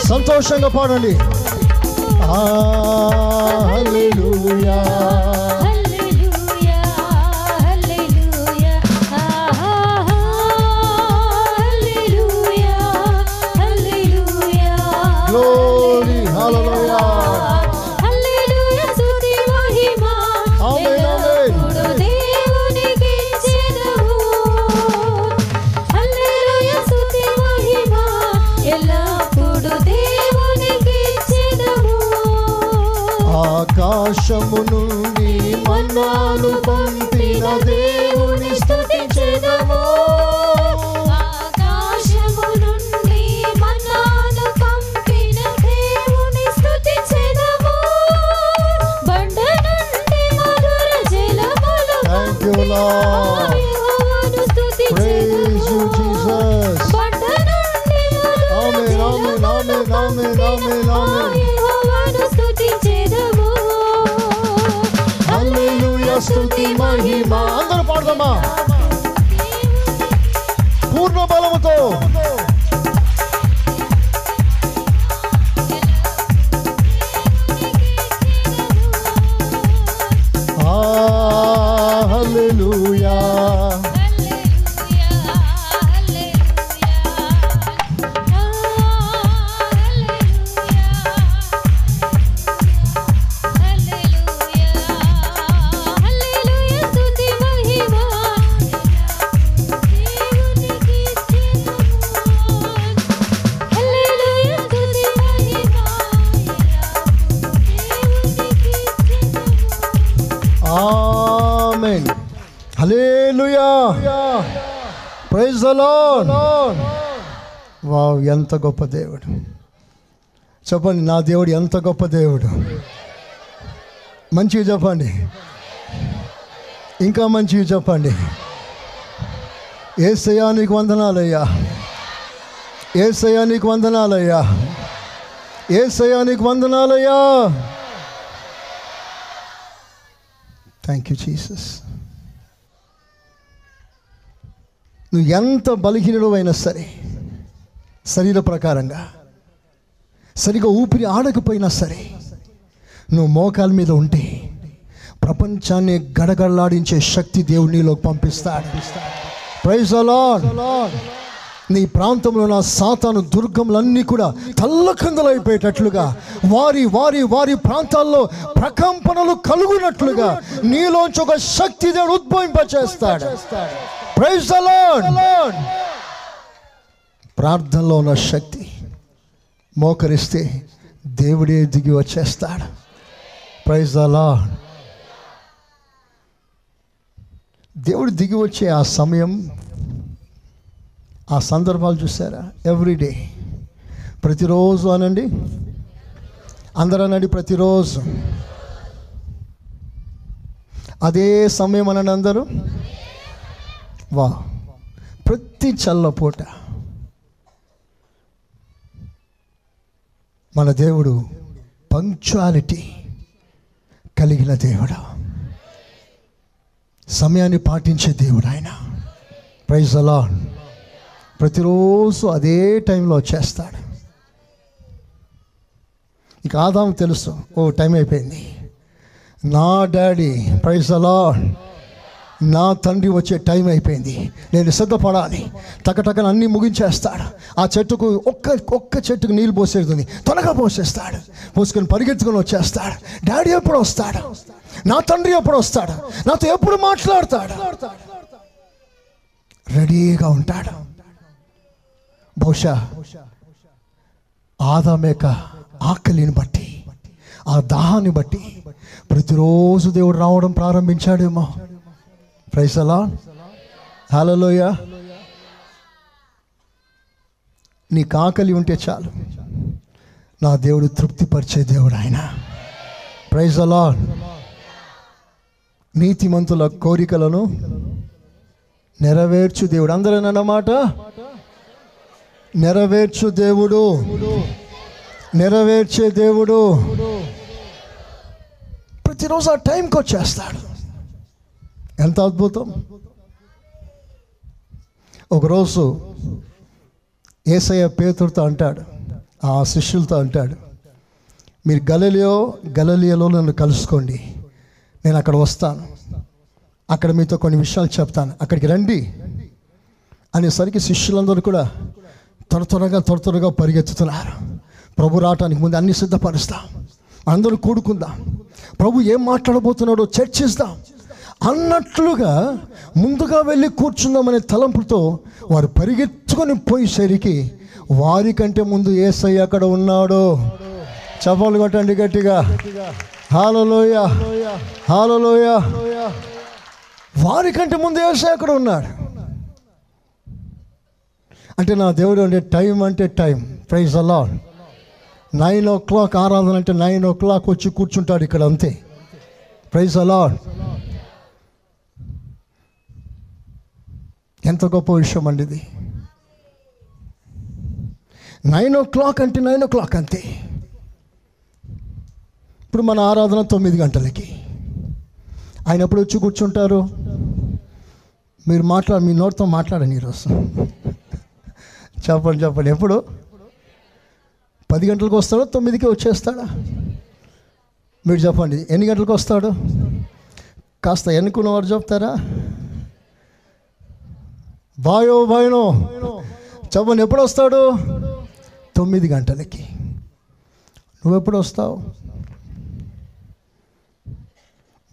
సంతోషంగా పాడండి. హల్లెలూయా, దేవుని స్తుతించెదము. బండ నుండి మధుర జలములు Thank you, పంపిన Lord. హల్లెలూయా స్తుతి మహిమ. అందరూ పాడదామా? పూర్ణ బలముతో ఎంత గొప్ప దేవుడు. చెప్పండి నా దేవుడు ఎంత గొప్ప దేవుడు? మంచిగా చెప్పండి. ఇంకా మంచిగా చెప్పండి. ఏ సయానికి వందనాలయ్యా. ఏ సయానికి వందనాలయ్యా. ఏ సయానికి వందనాలయ్యా. థ్యాంక్ యూ జీసస్ నువ్వు ఎంత బలహీనుడు అయినా సరే శరీర ప్రకారంగా. సరిగా ఊపిరి ఆడకపోయినా సరే నువ్వు మోకాల మీద ఉంటే ప్రపంచాన్ని గడగడలాడించే శక్తి దేవునిలోకి పంపిస్తా పంపిస్తాడు. ప్రైజ్ అలాడ్ నీ ప్రాంతంలో నా సాతాను దుర్గములన్నీ కూడా తల్లకందలైపోయేటట్లుగా వారి వారి వారి ప్రాంతాల్లో ప్రకంపనలు కలుగునట్లుగా నీలోంచి ఒక శక్తి దేవుడు ఉద్భవింపచేస్తాడు. ప్రైజ్ అలాడ్ ప్రార్థనలో ఉన్న శక్తి మోకరిస్తే దేవుడే దిగి వచ్చేస్తాడు. ప్రైజ్ అలా దేవుడు దిగి వచ్చే ఆ సమయం ఆ సందర్భాలు చూసారా? ఎవ్రీడే ప్రతిరోజు అనండి. అందరూ అనండి ప్రతిరోజు. అదే సమయం అనండి అందరూ. వా ప్రతి చల్లపూట. మన దేవుడు పంక్చువాలిటీ కలిగిన దేవుడు. సమయాన్ని పాటించే దేవుడు ఆయన. ప్రైజ్ అలా ప్రతిరోజు అదే టైంలో వచ్చేస్తాడు ఇక ఆదాం తెలుసు ఓ టైం అయిపోయింది. నా డాడీ ప్రైజ్ అలా నా తండ్రి వచ్చే టైం అయిపోయింది. నేను సిద్ధపడాలి. టకటకన అన్నీ ముగించేస్తాడు. ఆ చెట్టుకు ఒక్క ఒక్క చెట్టుకు నీళ్ళు పోసేస్తుంది. త్వరగా పోసేస్తాడు. పోసుకొని పరిగెత్తుకొని వచ్చేస్తాడు. డాడీ ఎప్పుడు వస్తాడు? నా తండ్రి ఎప్పుడు వస్తాడు? నాతో ఎప్పుడు మాట్లాడతాడు? రెడీగా ఉంటాడు. బహుశా ఆదామేక ఆకలిని బట్టి ఆ దాహాన్ని బట్టి ప్రతిరోజు దేవుడు రావడం ప్రారంభించాడేమో. ప్రైసలా హలోయ నీ కాకలి ఉంటే చాలు. నా దేవుడు తృప్తిపరిచే దేవుడు ఆయన. ప్రైజ్ అలా నీతిమంతుల కోరికలను నెరవేర్చు దేవుడు. అందరూ అన్నమాట నెరవేర్చు దేవుడు. నెరవేర్చే దేవుడు. ప్రతిరోజు ఆ టైంకి వచ్చేస్తాడు. ఎంత అద్భుతం? ఒకరోజు ఏసయ్య పేతుడితో అంటాడు ఆ శిష్యులతో అంటాడు మీరు గలలియో గలలియలో నన్ను కలుసుకోండి. నేను అక్కడ వస్తాను. అక్కడ మీతో కొన్ని విషయాలు చెప్తాను. అక్కడికి రండి. అనేసరికి శిష్యులందరూ కూడా త్వర త్వరగా త్వర త్వరగా పరిగెత్తుతున్నారు. ప్రభు రావటానికి ముందు అన్ని సిద్ధపరుస్తాం. అందరూ కూడుకుందాం. ప్రభు ఏం మాట్లాడబోతున్నాడో చర్చిస్తాం అన్నట్లుగా ముందుగా వెళ్ళి కూర్చుందామనే తలంపుతో వారు పరిగెత్తుకొని పోయేసరికి వారికంటే ముందు ఏసయ్య అక్కడ ఉన్నాడో. చపాలు కొట్టండి గట్టిగా. హాలలోయ. హాలలోయ. వారికంటే ముందు ఏసయ్య అక్కడ ఉన్నాడు. అంటే నా దేవుడు అంటే టైం అంటే టైం. ప్రైజ్ అలా నైన్ ఓ క్లాక్ ఆరాధన అంటే నైన్ ఓ క్లాక్ వచ్చి కూర్చుంటాడు ఇక్కడ అంతే. ప్రైజ్ అలా ఎంత గొప్ప విషయం అండి ఇది? నైన్ ఓ క్లాక్ అంటే నైన్ ఓ క్లాక్ అంతే. ఇప్పుడు మన ఆరాధన తొమ్మిది గంటలకి. ఆయన ఎప్పుడు వచ్చి కూర్చుంటారు? మీరు మాట్లాడ మీ నోటితో మాట్లాడండి ఈరోజు. చెప్పండి చెప్పండి. ఎప్పుడు? పది గంటలకు వస్తాడో? తొమ్మిదికి వచ్చేస్తాడా? మీరు చెప్పండి. ఎన్ని గంటలకు వస్తాడు? కాస్త ఎన్నుకున్నవారు చెప్తారా? బాయో బాయనో చెప్పండి ఎప్పుడు వస్తాడు తొమ్మిది గంటలకి. నువ్వు ఎప్పుడు వస్తావు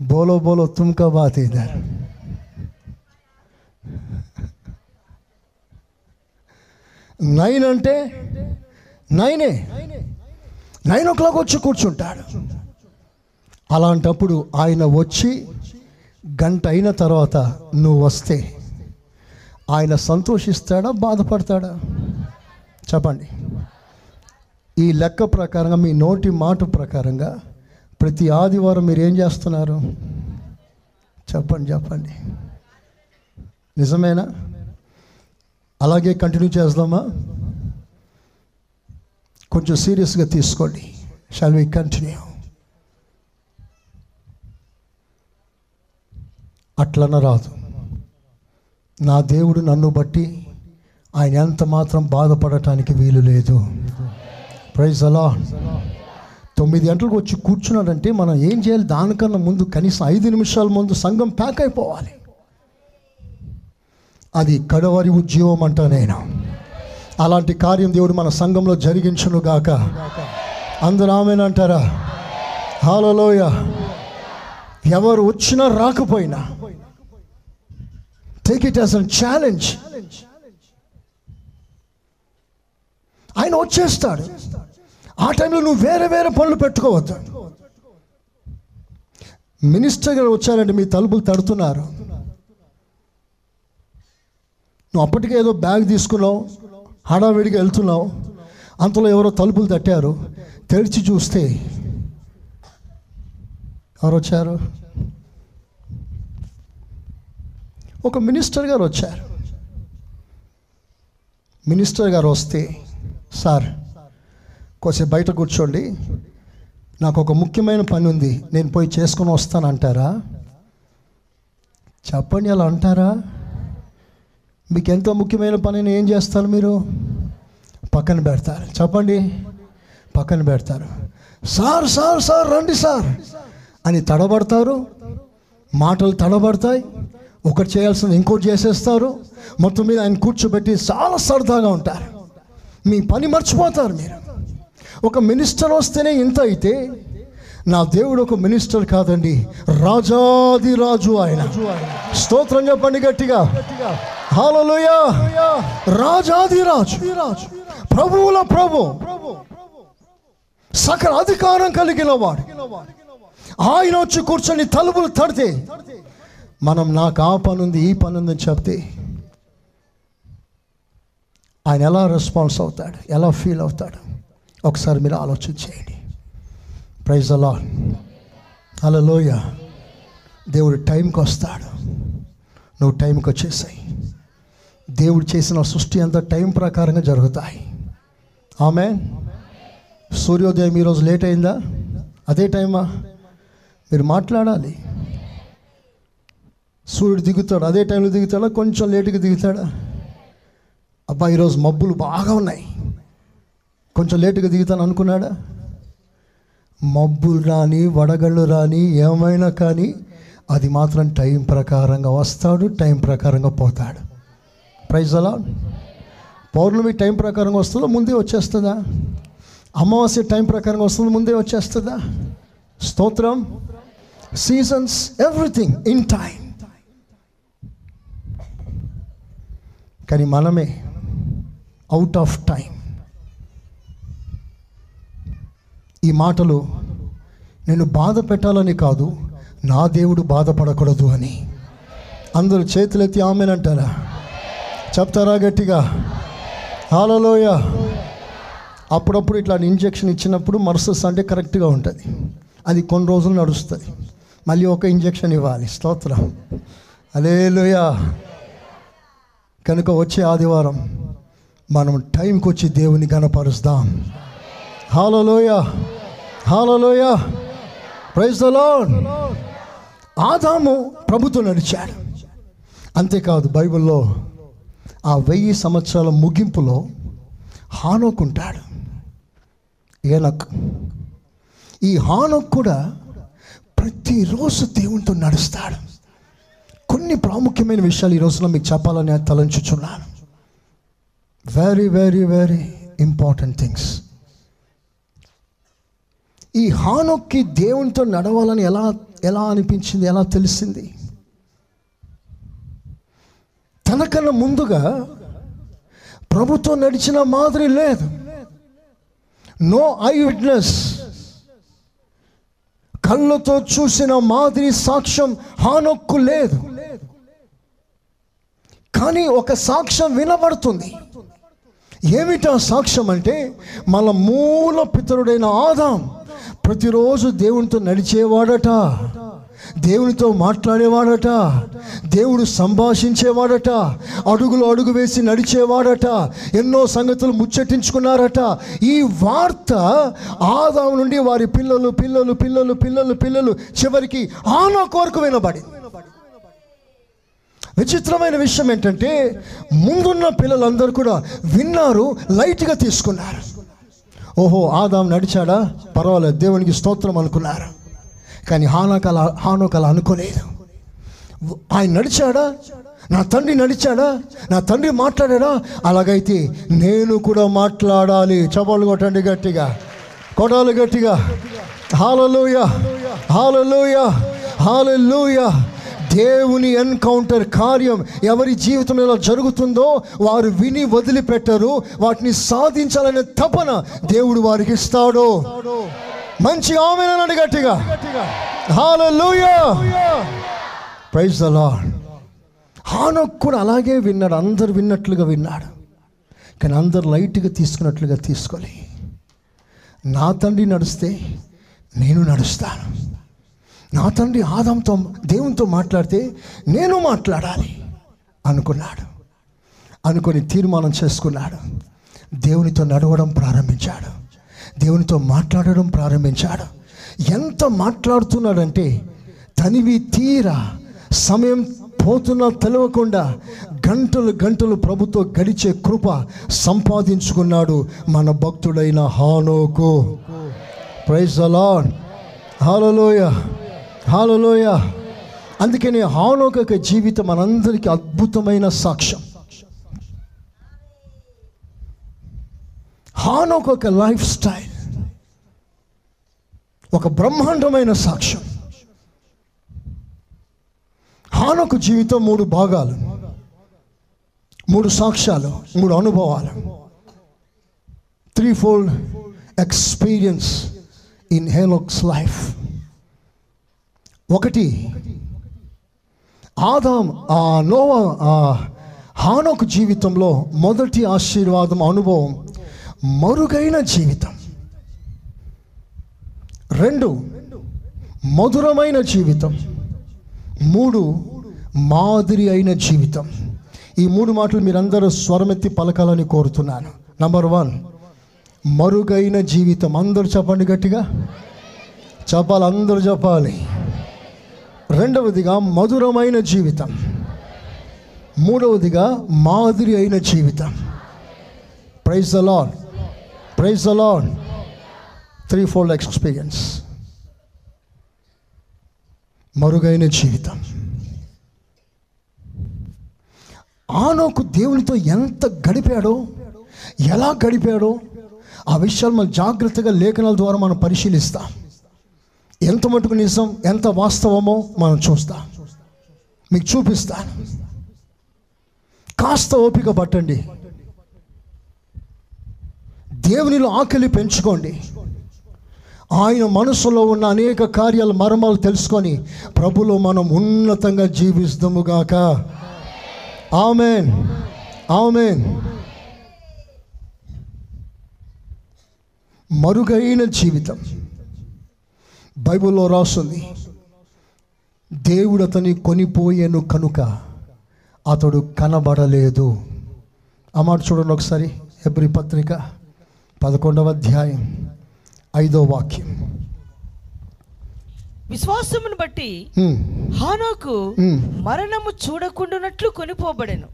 బోలో బోలో తుమ్కా బాత్ ఇద్దరు నైన్ అంటే నైనే. నైన్ ఓ క్లాక్ వచ్చి కూర్చుంటాడు. అలాంటప్పుడు ఆయన వచ్చి గంట అయిన తర్వాత నువ్వు వస్తే ఆయన సంతోషిస్తాడా బాధపడతాడా? చెప్పండి. ఈ లెక్క ప్రకారంగా మీ నోటి మాట ప్రకారంగా ప్రతి ఆదివారం మీరు ఏం చేస్తున్నారు? చెప్పండి చెప్పండి. నిజమేనా? అలాగే కంటిన్యూ చేద్దామా? కొంచెం సీరియస్గా తీసుకోండి. Shall we continue? అట్లన రాదు. నా దేవుడు నన్ను బట్టి ఆయన ఎంత మాత్రం బాధపడటానికి వీలు లేదు. ప్రైజ్ అలా తొమ్మిది గంటలకు వచ్చి కూర్చున్నాడంటే మనం ఏం చేయాలి? దానికన్నా ముందు కనీసం ఐదు నిమిషాల ముందు సంఘం ప్యాక్ అయిపోవాలి. అది కడవరి ఉద్యోగం అంటా నేను అలాంటి కార్యం దేవుడు మన సంఘంలో జరిగించును గాక. అందరూ ఆమెనంటారా హాలలోయ ఎవరు వచ్చినా రాకపోయినా take it as an challenge ఆయన వచ్చేస్తాడు ఆ టైంలో నువ్వు వేరే వేరే పనులు పెట్టుకోవద్దు. మినిస్టర్ గారు వచ్చారంటే మీ తలుపులు తడుతున్నారు. నువ్వు అప్పటికే ఏదో బ్యాగ్ తీసుకున్నావు హడావిడిగా వెళ్తున్నావు. అంతలో ఎవరో తలుపులు తట్టారు. తెరిచి చూస్తే ఎవరు వచ్చారు ఒక మినిస్టర్ గారు వచ్చారు. మినిస్టర్ గారు వస్తే సార్ కొంచెం బయట కూర్చోండి. నాకు ఒక ముఖ్యమైన పని ఉంది. నేను పోయి చేసుకొని వస్తానంటారా చెప్పండి అలా అంటారా? మీకు ఎంతో ముఖ్యమైన పనిని ఏం చేస్తారు మీరు? పక్కన పెడతారు. చెప్పండి. పక్కన పెడతారు. సార్ సార్ సార్ రండి సార్ అని తడబడతారు. మాటలు తడబడతాయి. ఒకటి చేయాల్సింది ఇంకోటి చేసేస్తారు. మొత్తం మీద ఆయన కూర్చోబెట్టి చాలా సరదాగా ఉంటారు. మీ పని మర్చిపోతారు మీరు. ఒక మినిస్టర్ వస్తేనే ఇంత అయితే నా దేవుడు ఒక మినిస్టర్ కాదండి రాజాది రాజు ఆయన. స్తోత్రం చెప్పండి గట్టిగా. హాలలోయ రాజాది రాజు ప్రభువుల ప్రభు. సకల అధికారం కలిగిన వాడు. ఆయన వచ్చి కూర్చొని తలుపులు తడితే మనం నాకు ఆ పని ఉంది ఈ పని ఉందని చెప్తే ఆయన ఎలా రెస్పాన్స్ అవుతాడు ఎలా ఫీల్ అవుతాడు? ఒకసారి మీరు ఆలోచన చేయండి. ప్రైజ్ అలా లోయ దేవుడు టైంకి వస్తాడు. నువ్వు టైంకి వచ్చేసాయి. దేవుడు చేసిన సృష్టి అంతా టైం ప్రకారంగా జరుగుతాయి. ఆమె సూర్యోదయం ఈరోజు లేట్ అయిందా? అదే టైమా మీరు మాట్లాడాలి. సూర్యుడు దిగుతాడు అదే టైంలో దిగుతాడా కొంచెం లేటుగా దిగుతాడా? అబ్బా ఈరోజు మబ్బులు బాగా ఉన్నాయి. కొంచెం లేటుగా దిగుతాను అనుకున్నాడా? మబ్బులు రాని వడగళ్ళు రాని ఏమైనా కానీ అది మాత్రం టైం ప్రకారంగా వస్తాడు టైం ప్రకారంగా పోతాడు. ప్రైజ్ అలా పౌర్ణమి టైం ప్రకారంగా వస్తుందో? ముందే వచ్చేస్తుందా? అమావాస్య టైం ప్రకారంగా వస్తుందో? ముందే వచ్చేస్తుందా? స్తోత్రం. Seasons everything in time. కానీ మనమే అవుట్ ఆఫ్ టైం ఈ మాటలు నేను బాధ పెట్టాలని కాదు నా దేవుడు బాధపడకూడదు అని. అందరూ చేతులెత్తి ఆమెనంటారా చెప్తారా గట్టిగా? హాలలోయ అప్పుడప్పుడు ఇట్లా ఇంజెక్షన్ ఇచ్చినప్పుడు మరుసటి సండే కరెక్ట్గా ఉంటుంది. అది కొన్ని రోజులు నడుస్తుంది. మళ్ళీ ఒక ఇంజెక్షన్ ఇవ్వాలి. స్తోత్రం. అలేలుయ కనుక వచ్చే ఆదివారం మనం టైంకి వచ్చి దేవుని గణపరుస్తాం. హాలలోయ హాలలోయ ప్రైజ్ ఆదాము ప్రభుతో నడిచాడు. అంతేకాదు బైబిల్లో ఆ వెయ్యి సంవత్సరాల ముగింపులో హానోకుంటాడు. ఏనక్. ఈ హానోక్ కూడా ప్రతిరోజు దేవునితో నడుస్తాడు. కొన్ని ప్రాముఖ్యమైన విషయాలు ఈ రోజున మీకు చెప్పాలని తలంచుచున్నాను. Very very very important things ఈ హానొక్కి దేవునితో నడవాలని ఎలా ఎలా అనిపించింది ఎలా తెలిసింది? తనకన్నా ముందుగా ప్రభుత్వం నడిచిన మాదిరి లేదు. నో ఐ విట్నెస్ కళ్ళతో చూసిన మాదిరి సాక్ష్యం హానొక్కు లేదు. కానీ ఒక సాక్ష్యం వినబడుతుంది. ఏమిటా సాక్ష్యం అంటే మన మూల పితరుడైన ఆదాం ప్రతిరోజు దేవునితో నడిచేవాడట దేవునితో మాట్లాడేవాడట దేవుడు సంభాషించేవాడట అడుగులు అడుగు వేసి నడిచేవాడట ఎన్నో సంగతులు ముచ్చటించుకున్నారట. ఈ వార్త ఆదాం నుండి వారి పిల్లలు పిల్లలు పిల్లలు పిల్లలు పిల్లలు చివరికి ఆనో కొరకు వినబడింది. విచిత్రమైన విషయం ఏంటంటే ముందున్న పిల్లలందరూ కూడా విన్నారు లైట్గా తీసుకున్నారు. ఓహో ఆదాం నడిచాడా? పర్వాలేదు దేవునికి స్తోత్రం అనుకున్నారు. కానీ హానోకల హానోకల అనుకోలేదు. ఆయన నడిచాడా? నా తండ్రి నడిచాడా? నా తండ్రి మాట్లాడాడా? అలాగైతే నేను కూడా మాట్లాడాలి. చపాలు కొట్టండి గట్టిగా. కొడాలి గట్టిగా. హాలలోయ. హాలలోయ. హాలలోయ. దేవుని ఎన్కౌంటర్ కార్యం ఎవరి జీవితంలో ఎలా జరుగుతుందో వారు విని వదిలిపెట్టరు. వాటిని సాధించాలనే తపన దేవుడు వారికి ఇస్తాడు. మంచి ఆమెనండి గట్టిగా. ప్రైజ్ ద లార్డ్ హానోక్ కూడా అలాగే విన్నాడు. అందరు విన్నట్లుగా విన్నాడు. కానీ అందరు లైట్గా తీసుకున్నట్లుగా తీసుకోలే. నా తండ్రి నడిస్తే నేను నడుస్తాను. నా తండ్రి ఆదంతో దేవునితో మాట్లాడితే నేను మాట్లాడాలి అనుకున్నాడు. అనుకొని తీర్మానం చేసుకున్నాడు. దేవునితో నడవడం ప్రారంభించాడు. దేవునితో మాట్లాడడం ప్రారంభించాడు. ఎంత మాట్లాడుతున్నాడంటే తనివి తీరా సమయం పోతున్నా తెలవకుండా గంటలు గంటలు ప్రభుతో గడిచే కృప సంపాదించుకున్నాడు మన భక్తుడైన హానోకు. ప్రైజ్ అలాన్ హాలలోయ హాలలోయ అందుకని హానోక యొక్క జీవితం మనందరికీ అద్భుతమైన సాక్ష్యం. హానోక్ ఒక లైఫ్ స్టైల్ ఒక బ్రహ్మాండమైన సాక్ష్యం. హానోకు జీవితం మూడు భాగాలు. మూడు సాక్ష్యాలు మూడు అనుభవాలు. త్రీ ఫోల్డ్ ఎక్స్పీరియన్స్ ఇన్ హేలోక్స్ లైఫ్. ఒకటి. ఆదాం ఆ నోవా ఆ హానోకు జీవితంలో మొదటి ఆశీర్వాదం అనుభవం మరుగైన జీవితం. రెండు మధురమైన జీవితం. మూడు మాదిరి అయిన జీవితం. ఈ మూడు మాటలు మీరందరూ స్వరమెత్తి పలకాలని కోరుతున్నాను. నంబర్ వన్ మరుగైన జీవితం. అందరూ చెప్పండి గట్టిగా. చెప్పాలి అందరూ చెప్పాలి. రెండవదిగా మధురమైన జీవితం. మూడవదిగా మాదిరి అయిన జీవితం. ప్రైజ్ అలాన్ ప్రైజ్ అలాన్ త్రీ ఫోల్డ్ ఎక్స్పీరియన్స్ మరుగైన జీవితం. ఆనోకు దేవునితో ఎంత గడిపాడో ఎలా గడిపాడో ఆ విషయాలు మనం జాగ్రత్తగా లేఖనాల ద్వారా మనం పరిశీలిస్తాం. ఎంత మటుకు నిజం ఎంత వాస్తవమో మనం చూస్తాం. మీకు చూపిస్తాను కాస్త ఓపిక పట్టండి. దేవునిలో ఆకలి పెంచుకోండి. ఆయన మనసులో ఉన్న అనేక కార్యాల మర్మాలు తెలుసుకొని ప్రభులో మనం ఉన్నతంగా జీవిస్తాముగాక. ఆమెన్. ఆమెన్. మరుగైన జీవితం. బైబిల్లో రాస్తుంది దేవుడు అతని కొనిపోయాను కనుక అతడు కనబడలేదు. ఆ మాట చూడండి ఒకసారి ఎబ్రి పత్రిక పదకొండవ అధ్యాయం ఐదో వాక్యం. విశ్వాసమును బట్టి హానోకు మరణము చూడకుండానట్లు కొనిపోబడెను.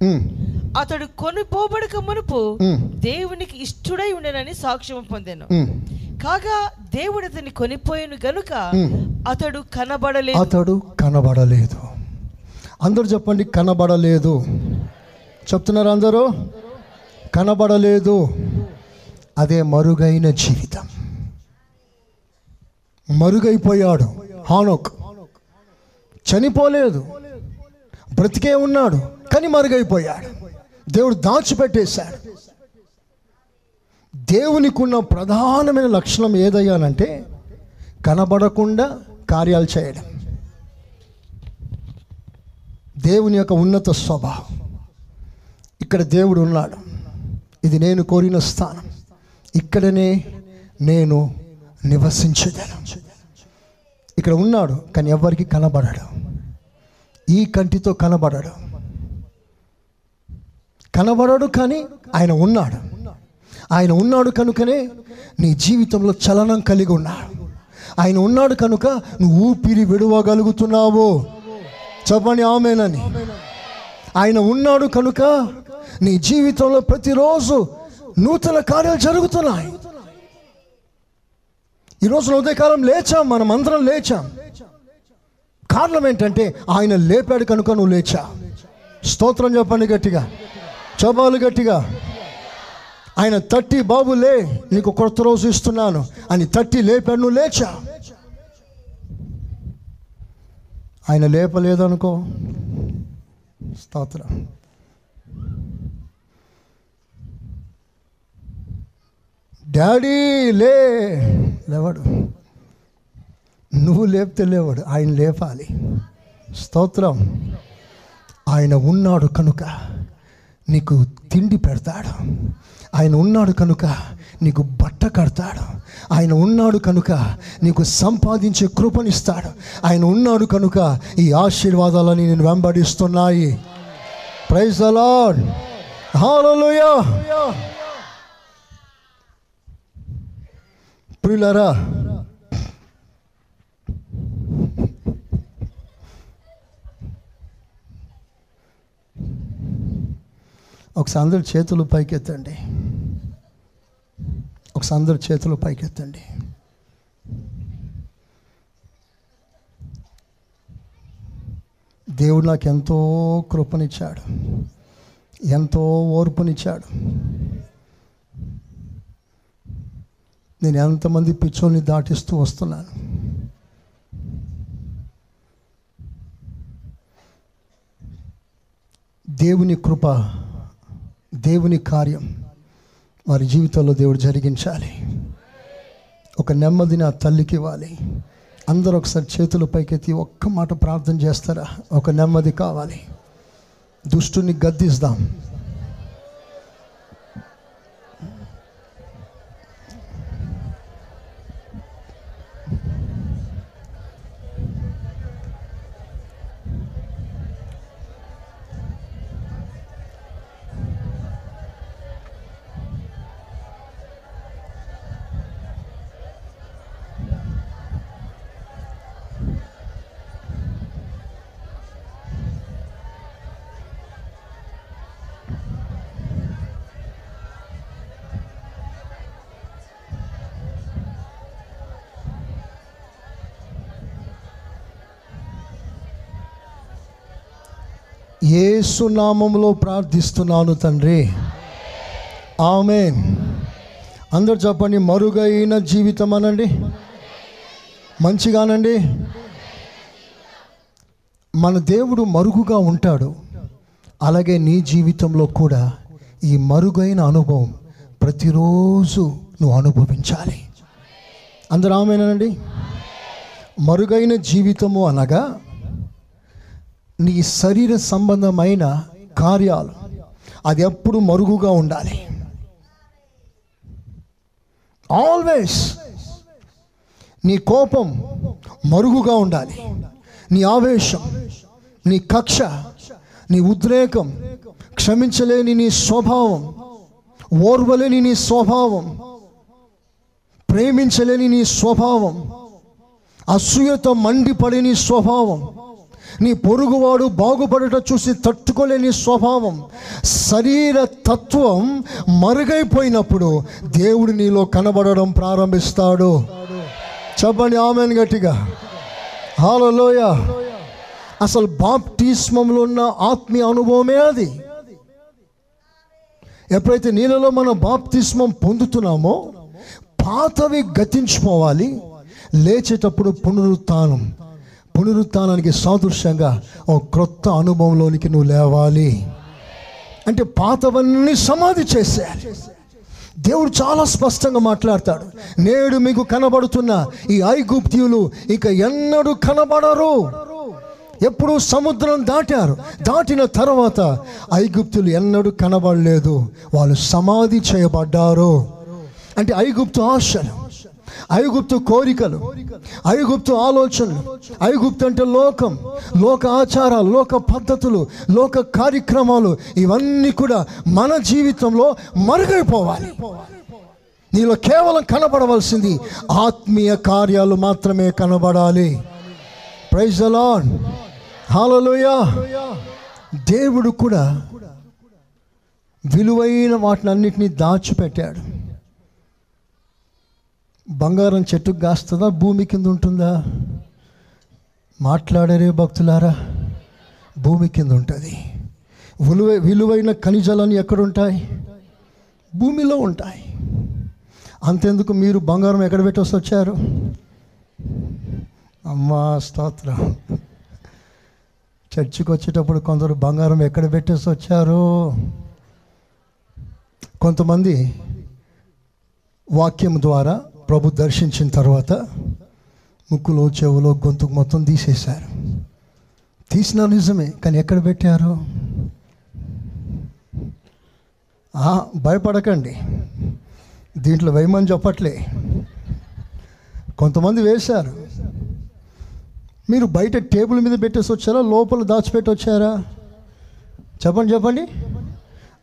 అతడు కొనిపోబడక మునుపు దేవునికి ఇష్టుడై ఉండనని సాక్ష్యం పొందెను. కాగా దేవుడు అతన్ని కొనిపోయాను గనుక. అతడు కనబడలేదు. అతడు కనబడలేదు. అందరూ చెప్పండి కనబడలేదు. చెప్తున్నారు అందరూ? కనబడలేదు. అదే మరుగైన జీవితం. మరుగైపోయాడు హానోక్. చనిపోలేదు. బ్రతికే ఉన్నాడు కానీ మరుగైపోయాడు. దేవుడు దాచిపెట్టేశాడు. దేవునికి ఉన్న ప్రధానమైన లక్షణం ఏదయ్యానంటే కనబడకుండా కార్యాలు చేయడం. దేవుని యొక్క ఉన్నత స్వభావం. ఇక్కడ దేవుడు ఉన్నాడు. ఇది నేను కోరిన స్థానం. ఇక్కడనే నేను నివసించగలను. ఇక్కడ ఉన్నాడు కానీ ఎవరికి కనబడడు. ఈ కంటితో కనబడడు. కనబడడు కానీ ఆయన ఉన్నాడు. ఆయన ఉన్నాడు కనుకనే నీ జీవితంలో చలనం కలిగి ఉన్నాడు. ఆయన ఉన్నాడు కనుక నువ్వు ఊపిరి విడవగలుగుతున్నావు. చెప్పండి ఆమెనని. ఆయన ఉన్నాడు కనుక నీ జీవితంలో ప్రతిరోజు నూతన కార్యాలు జరుగుతున్నాయి. ఈరోజు ఉదయకాలం లేచాం మనం అందరం లేచాం. కారణం ఏంటంటే ఆయన లేపాడు కనుక నువ్వు లేచా. స్తోత్రం చెప్పండి గట్టిగా. చబాలు గట్టిగా. ఆయన తట్టి బాబు లే నీకు కొత్త రోజు ఇస్తున్నాను. అని తట్టి లేపాడు నువ్వు లేచా? ఆయన లేపలేదనుకో. స్తోత్ర. డాడీ లే లేవాడు. నువ్వు లేపితే లేవాడు ఆయన లేపాలి. స్తోత్రం. ఆయన ఉన్నాడు కనుక. నీకు తిండి పెడతాడు. ఆయన ఉన్నాడు కనుక నీకు బట్ట కడతాడు. ఆయన ఉన్నాడు కనుక నీకు సంపాదించే కృపనిస్తాడు. ఆయన ఉన్నాడు కనుక ఈ ఆశీర్వాదాలని నేను వెంబడిస్తున్నాయి. ప్రైజ్ అలాడ్ హాలలోయా ప్రియులరా ఒకసారి అందరు చేతులు పైకెత్తండి. ఒకసారి అందరు చేతులు పైకెత్తండి. దేవుడు నాకు ఎంతో కృపనిచ్చాడు. ఎంతో ఓర్పునిచ్చాడు. నేను ఎంతమంది పిచ్చోల్ని దాటిస్తూ వస్తున్నాను. దేవుని కృప దేవుని కార్యం వారి జీవితంలో దేవుడు జరిగించాలి. ఒక నెమ్మదిని ఆ తల్లికి ఇవ్వాలి. అందరూ ఒకసారి చేతులు పైకెత్తి ఒక్క మాట ప్రార్థన చేస్తారా? ఒక నెమ్మది కావాలి. దుష్టుని గద్దిస్తాం. ఏసునామంలో ప్రార్థిస్తున్నాను తండ్రి. ఆమె అందరు చెప్పండి మరుగైన జీవితం అనండి. మంచిగానండి. మన దేవుడు మరుగుగా ఉంటాడు. అలాగే నీ జీవితంలో కూడా ఈ మరుగైన అనుభవం ప్రతిరోజు నువ్వు అనుభవించాలి. అందరు ఆమెనండి మరుగైన జీవితము అనగా నీ శరీర సంబంధమైన కార్యాలు. అది ఎప్పుడు మరుగుగా ఉండాలి. ఆల్వేస్ నీ కోపం మరుగుగా ఉండాలి. నీ ఆవేశం నీ కక్ష నీ ఉద్రేకం క్షమించలేని నీ స్వభావం ఓర్వలేని నీ స్వభావం ప్రేమించలేని నీ స్వభావం అసూయతో మండిపడే నీ స్వభావం నీ పొరుగువాడు బాగుపడట చూసి తట్టుకోలేని స్వభావం శరీర తత్వం మరుగైపోయినప్పుడు దేవుడు నీలో కనబడడం ప్రారంభిస్తాడు. చెప్పండి ఆమెను గట్టిగా. హాలలోయ అసలు బాప్టిస్మంలో ఉన్న ఆత్మీయ అనుభవమే అది. ఎప్పుడైతే నీళ్ళలో మనం బాప్తిస్మం పొందుతున్నామో పాతవి గతించిపోవాలి లేచేటప్పుడు పునరుత్నం పునరుత్నానికి సాదృశ్యంగా ఓ క్రొత్త అనుభవంలోనికి నువ్వు లేవాలి. అంటే పాతవన్నీ సమాధి చేసేయాలి దేవుడు చాలా స్పష్టంగా మాట్లాడతాడు. నేడు మీకు కనబడుతున్న ఈ ఐగుప్తియులు ఇక ఎన్నడూ కనబడరు. ఎప్పుడు సముద్రం దాటారు. దాటిన తర్వాత ఐగుప్తులు ఎన్నడూ కనబడలేదు. వాళ్ళు సమాధి చేయబడ్డారు. అంటే ఐగుప్తు ఆశలు ఐగుప్తు కోరికలు ఐగుప్తు ఆలోచనలు ఐగుప్తు అంటే లోకం లోక ఆచారాలు లోక పద్ధతులు లోక కార్యక్రమాలు ఇవన్నీ కూడా మన జీవితంలో మరుగైపోవాలి. నీలో కేవలం కనబడవలసింది ఆత్మీయ కార్యాలు మాత్రమే కనబడాలి. ప్రైజ్ అలాన్ హాలలోయ దేవుడు కూడా విలువైన వాటిని అన్నిటినీ దాచిపెట్టాడు. బంగారం చెట్టుకు కాస్తుందా? భూమి కింద ఉంటుందా మాట్లాడరే భక్తులారా భూమి కింద ఉంటుంది విలువ విలువైన ఖనిజాలన్నీ ఎక్కడుంటాయి? భూమిలో ఉంటాయి. అంతెందుకు మీరు బంగారం ఎక్కడ పెట్టేసి వచ్చారు అమ్మా స్తోత్రం. చర్చికి వచ్చేటప్పుడు కొందరు బంగారం ఎక్కడ పెట్టేసి వచ్చారు కొంతమంది వాక్యం ద్వారా ప్రభు దర్శించిన తర్వాత ముక్కులో చెవులో గొంతుకు మొత్తం తీసేశారు. తీసిన నిజమే కానీ ఎక్కడ పెట్టారు? భయపడకండి. దీంట్లో వేయమని చెప్పట్లే. కొంతమంది వేశారు. మీరు బయట టేబుల్ మీద పెట్టేసి వచ్చారా? లోపల దాచిపెట్టి వచ్చారా? చెప్పండి చెప్పండి.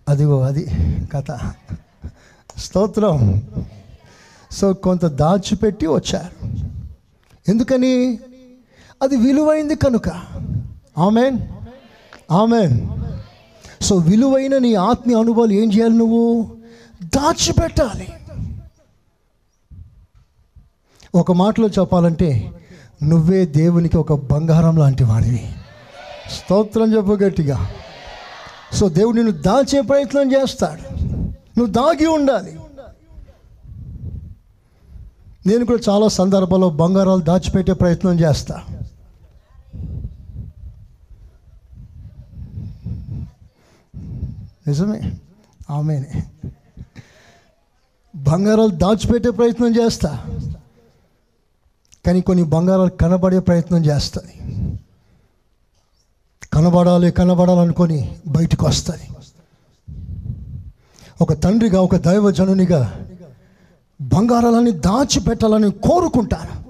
అదిగో అది కథ. స్తోత్రం. సో కొంత దాచిపెట్టి వచ్చారు. ఎందుకని? అది విలువైంది కనుక. ఆమెన్. ఆమెన్. సో విలువైన నీ ఆత్మీయ అనుభవాలు ఏం చేయాలి నువ్వు? దాచిపెట్టాలి. ఒక మాటలో చెప్పాలంటే నువ్వే దేవునికి ఒక బంగారం లాంటి వాడివి. స్తోత్రం చెప్పు గట్టిగా. సో దేవుడు నిన్ను దాచే ప్రయత్నం చేస్తాడు. నువ్వు దాగి ఉండాలి. నేను కూడా చాలా సందర్భాల్లో బంగారాలు దాచిపెట్టే ప్రయత్నం చేస్తా. నిజమే. ఆమెనే. బంగారాలు దాచిపెట్టే ప్రయత్నం చేస్తా. కానీ కొన్ని బంగారాలు కనబడే ప్రయత్నం చేస్తుంది. కనబడాలి కనబడాలనుకొని బయటకు వస్తుంది ఒక తండ్రిగా ఒక దైవజనునిగా బంగారాలని దాచిపెట్టాలని కోరుకుంటాను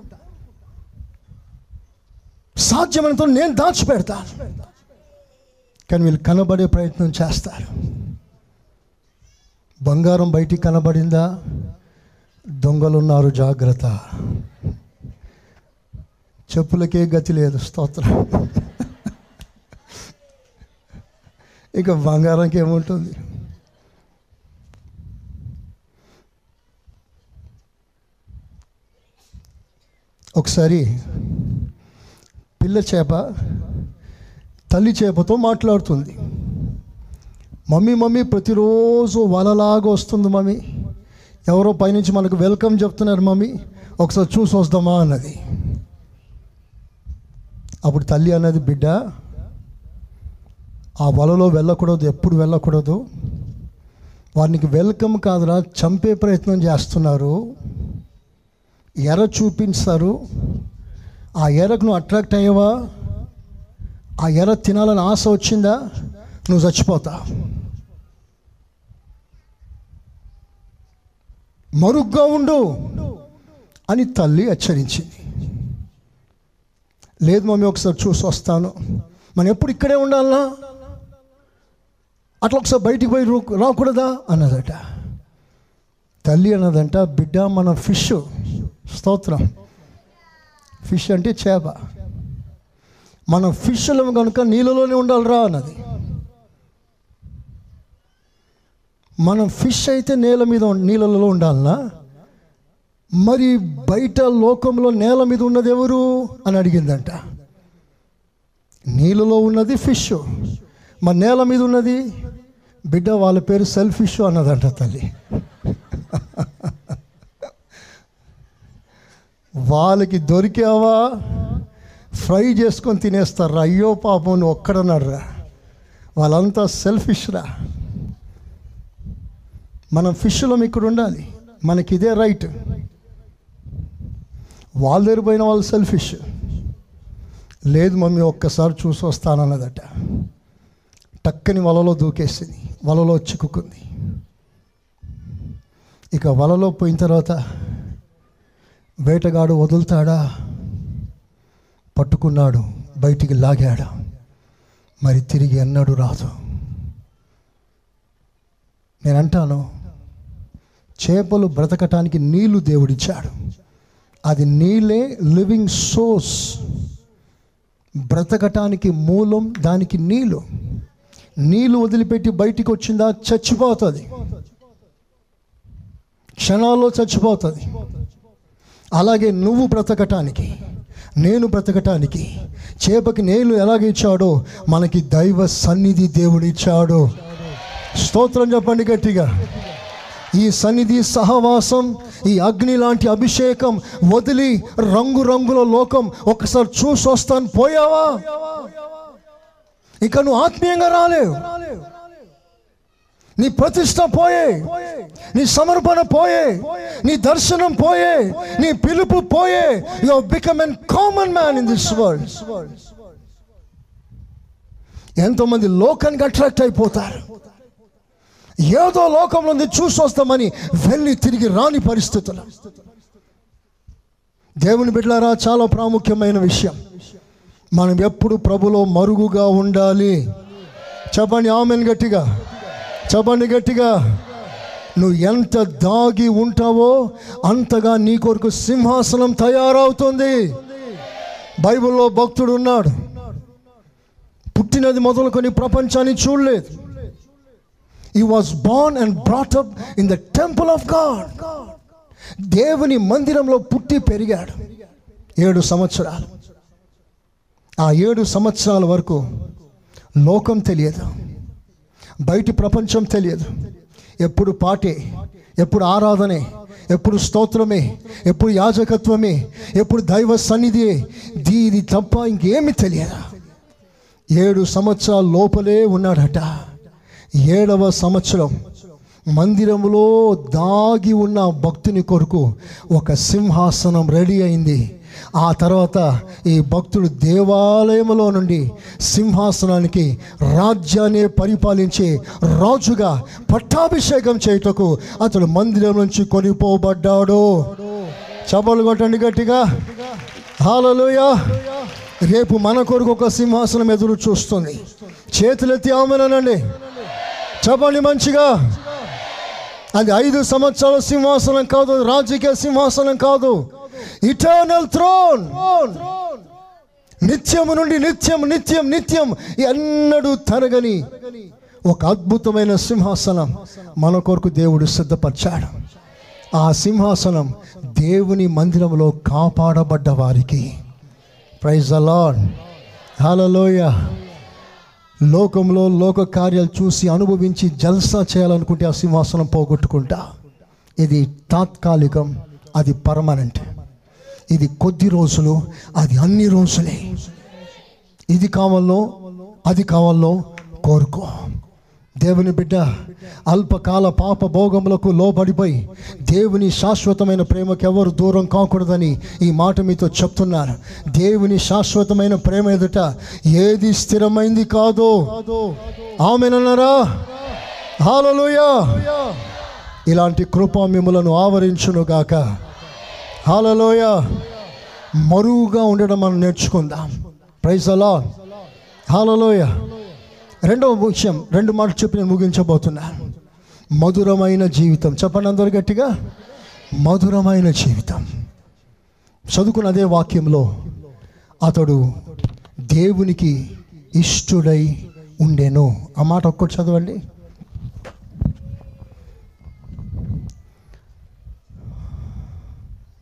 సాధ్యమైనంత నేను దాచిపెడతాను కానీ వీళ్ళు కనబడే ప్రయత్నం చేస్తారు. బంగారం బయటికి కనబడిందా? దొంగలున్నారు జాగ్రత్త. చెప్పులకే గతి లేదు స్తోత్రం. ఇక బంగారంకి ఏముంటుంది ఒకసారి పిల్ల చేప తల్లి చేపతో మాట్లాడుతుంది. మమ్మీ మమ్మీ ప్రతిరోజు వలలాగా వస్తుంది మమ్మీ. ఎవరో పైనుంచి మనకు వెల్కమ్ చెప్తున్నారు మమ్మీ. ఒకసారి చూసి వస్తామా అన్నది. అప్పుడు తల్లి అన్నది బిడ్డ ఆ వలలో వెళ్ళకూడదు ఎప్పుడు వెళ్ళకూడదు. వారికి వెల్కమ్ కాదురా చంపే ప్రయత్నం చేస్తున్నారు. ఎర చూపించారు. ఆ ఎరకు నువ్వు అట్రాక్ట్ అయ్యావా? ఆ ఎర తినాలని ఆశ వచ్చిందా? నువ్వు చచ్చిపోతా. మరుగ్గా ఉండు అని తల్లి హెచ్చరించింది. లేదు మమ్మీ ఒకసారి చూసి వస్తాను. మనం ఎప్పుడు ఇక్కడే ఉండాలా అట్లా ఒకసారి బయటికి పోయి రూ- రాకూడదా? అన్నదట. తల్లి అన్నదంట బిడ్డ మన ఫిష్. స్తోత్రం. ఫిష్ అంటే చేప. మనం ఫిష్లో కనుక నీళ్ళలోనే ఉండాలిరా అన్నది. మనం ఫిష్ అయితే నేల మీద నీళ్ళలో ఉండాలనా? మరి బయట లోకంలో నేల మీద ఉన్నది ఎవరు? అని అడిగిందంట. నీళ్ళలో ఉన్నది ఫిష్. మరి నేల మీద ఉన్నది? బిడ్డ వాళ్ళ పేరు సెల్ఫిష్ అన్నదంట తల్లి. వాళ్ళకి దొరికావా? ఫ్రై చేసుకొని తినేస్తారా? అయ్యో పాపం నువ్వు ఒక్కడన్నారా వాళ్ళంతా సెల్ఫిష్రా మనం ఫిష్లో ఇక్కడ ఉండాలి. మనకి ఇదే రైట్ వాళ్ళ దగ్గర పోయిన వాళ్ళు సెల్ఫిష్ లేదు మమ్మీ ఒక్కసారి చూసి వస్తానన్నదట. టక్కని వలలో దూకేసింది. వలలో చిక్కుకుంది. ఇక వలలో పోయిన తర్వాత వేటగాడు వదులుతాడా? పట్టుకున్నాడు బయటికి లాగాడు? మరి తిరిగి ఎన్నడూ రాదు. నేను అంటాను చేపలు బ్రతకటానికి నీళ్ళు దేవుడిచ్చాడు. అది నీళ్ళే లివింగ్ సోర్స్. బ్రతకటానికి మూలం దానికి నీళ్ళు. నీళ్ళు వదిలిపెట్టి బయటికి వచ్చిందా చచ్చిపోతుంది. క్షణాల్లో చచ్చిపోతుంది. అలాగే నువ్వు బ్రతకటానికి నేను బ్రతకటానికి చేపకి నేను ఎలాగ ఇచ్చాడో మనకి దైవ సన్నిధి దేవుడు ఇచ్చాడు. స్తోత్రం చెప్పండి గట్టిగా. ఈ సన్నిధి సహవాసం ఈ అగ్ని లాంటి అభిషేకం వదిలి రంగు రంగుల లోకం ఒకసారి చూసి వస్తాను పోయావా? ఇక నువ్వు ఆత్మీయంగా రాలేవు. నీ ప్రతిష్ట పోయే నీ సమర్పణ పోయే నీ దర్శనం పోయే నీ పిలుపు పోయే. You become an common man in this world ఎంతోమంది లోకానికి అట్రాక్ట్ అయిపోతారు. ఏదో లోకంలో ఉంది చూసి వస్తామని వెళ్ళి తిరిగి రాని పరిస్థితులు. దేవుని బిడ్డలారా చాలా ప్రాముఖ్యమైన విషయం. మనం ఎప్పుడు ప్రభులో మరుగుగా ఉండాలి. చెప్పండి ఆమెన్ గట్టిగా. చెప్పండి గట్టిగా. నువ్వు ఎంత దాగి ఉంటావో అంతగా నీ కొరకు సింహాసనం తయారవుతుంది. బైబిల్లో భక్తుడు ఉన్నాడు. పుట్టినది మొదలుకొని ప్రపంచాన్ని చూడలేదు. He was born and brought up in the temple of God దేవుని మందిరంలో పుట్టి పెరిగాడు. ఏడు సంవత్సరాలు. ఆ ఏడు సంవత్సరాల వరకు లోకం తెలియదు. బయటి ప్రపంచం తెలియదు. ఎప్పుడు పాటే ఎప్పుడు ఆరాధనే ఎప్పుడు స్తోత్రమే ఎప్పుడు యాజకత్వమే ఎప్పుడు దైవ సన్నిధి దీని తప్ప ఇంకేమి తెలియదు? ఏడు సంవత్సరాల లోపలే ఉన్నాడట. ఏడవ సంవత్సరం. మందిరములో దాగి ఉన్న భక్తుని కొరకు ఒక సింహాసనం రెడీ అయింది. ఆ తర్వాత ఈ భక్తుడు దేవాలయంలో నుండి సింహాసనానికి రాజ్యాన్ని పరిపాలించే రాజుగా పట్టాభిషేకం చేయుటకు అతడు మందిరం నుంచి కొనిపోబడ్డాడు. చపలు కొట్టండి గట్టిగా. హాలలోయ రేపు మన కొరకు ఒక సింహాసనం ఎదురు చూస్తుంది. చేతులెత్తి ఆమెనండి చెప్పండి మంచిగా. అది ఐదు సంవత్సరాల సింహాసనం కాదు రాజకీయ సింహాసనం కాదు. ఇటర్నల్ థ్రోన్ నిత్యము నుండి నిత్యం నిత్యం నిత్యం ఎన్నడూ తరగని ఒక అద్భుతమైన సింహాసనం మన కొరకు దేవుడు సిద్ధపరిచాడు. ఆ సింహాసనం దేవుని మందిరంలో కాపాడబడ్డ వారికి. ప్రైజ్ అలాడ్ హలలోయ లోకంలో లోక కార్యాలు చూసి అనుభవించి జల్సా చేయాలనుకుంటే ఆ సింహాసనం పోగొట్టుకుంటా. ఇది తాత్కాలికం అది పర్మనెంట్ ఇది కొద్ది రోజులు అది అన్ని రోజులే. ఇది కావాలో అది కావాలో కోరుకో. దేవుని బిడ్డ అల్పకాల పాప భోగములకు లోబడిపోయి దేవుని శాశ్వతమైన ప్రేమకు ఎవరు దూరం కాకూడదని ఈ మాట మీతో చెప్తున్నారు. దేవుని శాశ్వతమైన ప్రేమ ఎదుట ఏది స్థిరమైంది కాదో ఆమెనన్నారా? హాలలోయా ఇలాంటి కృప మిమ్మలను ఆవరించునుగాక. హాలలోయ మరువుగా ఉండడం మనం నేర్చుకుందాం. ప్రైజ్ అలా హాలలోయ రెండవ విషయం రెండు మాటలు చెప్పి నేను ముగించబోతున్నాను మధురమైన జీవితం. చెప్పండి అందరు గట్టిగా. మధురమైన జీవితం. చదువుకున్న అదే వాక్యంలో అతడు దేవునికి ఇష్టుడై ఉండెను. ఆ మాట ఒక్కటి చదవండి.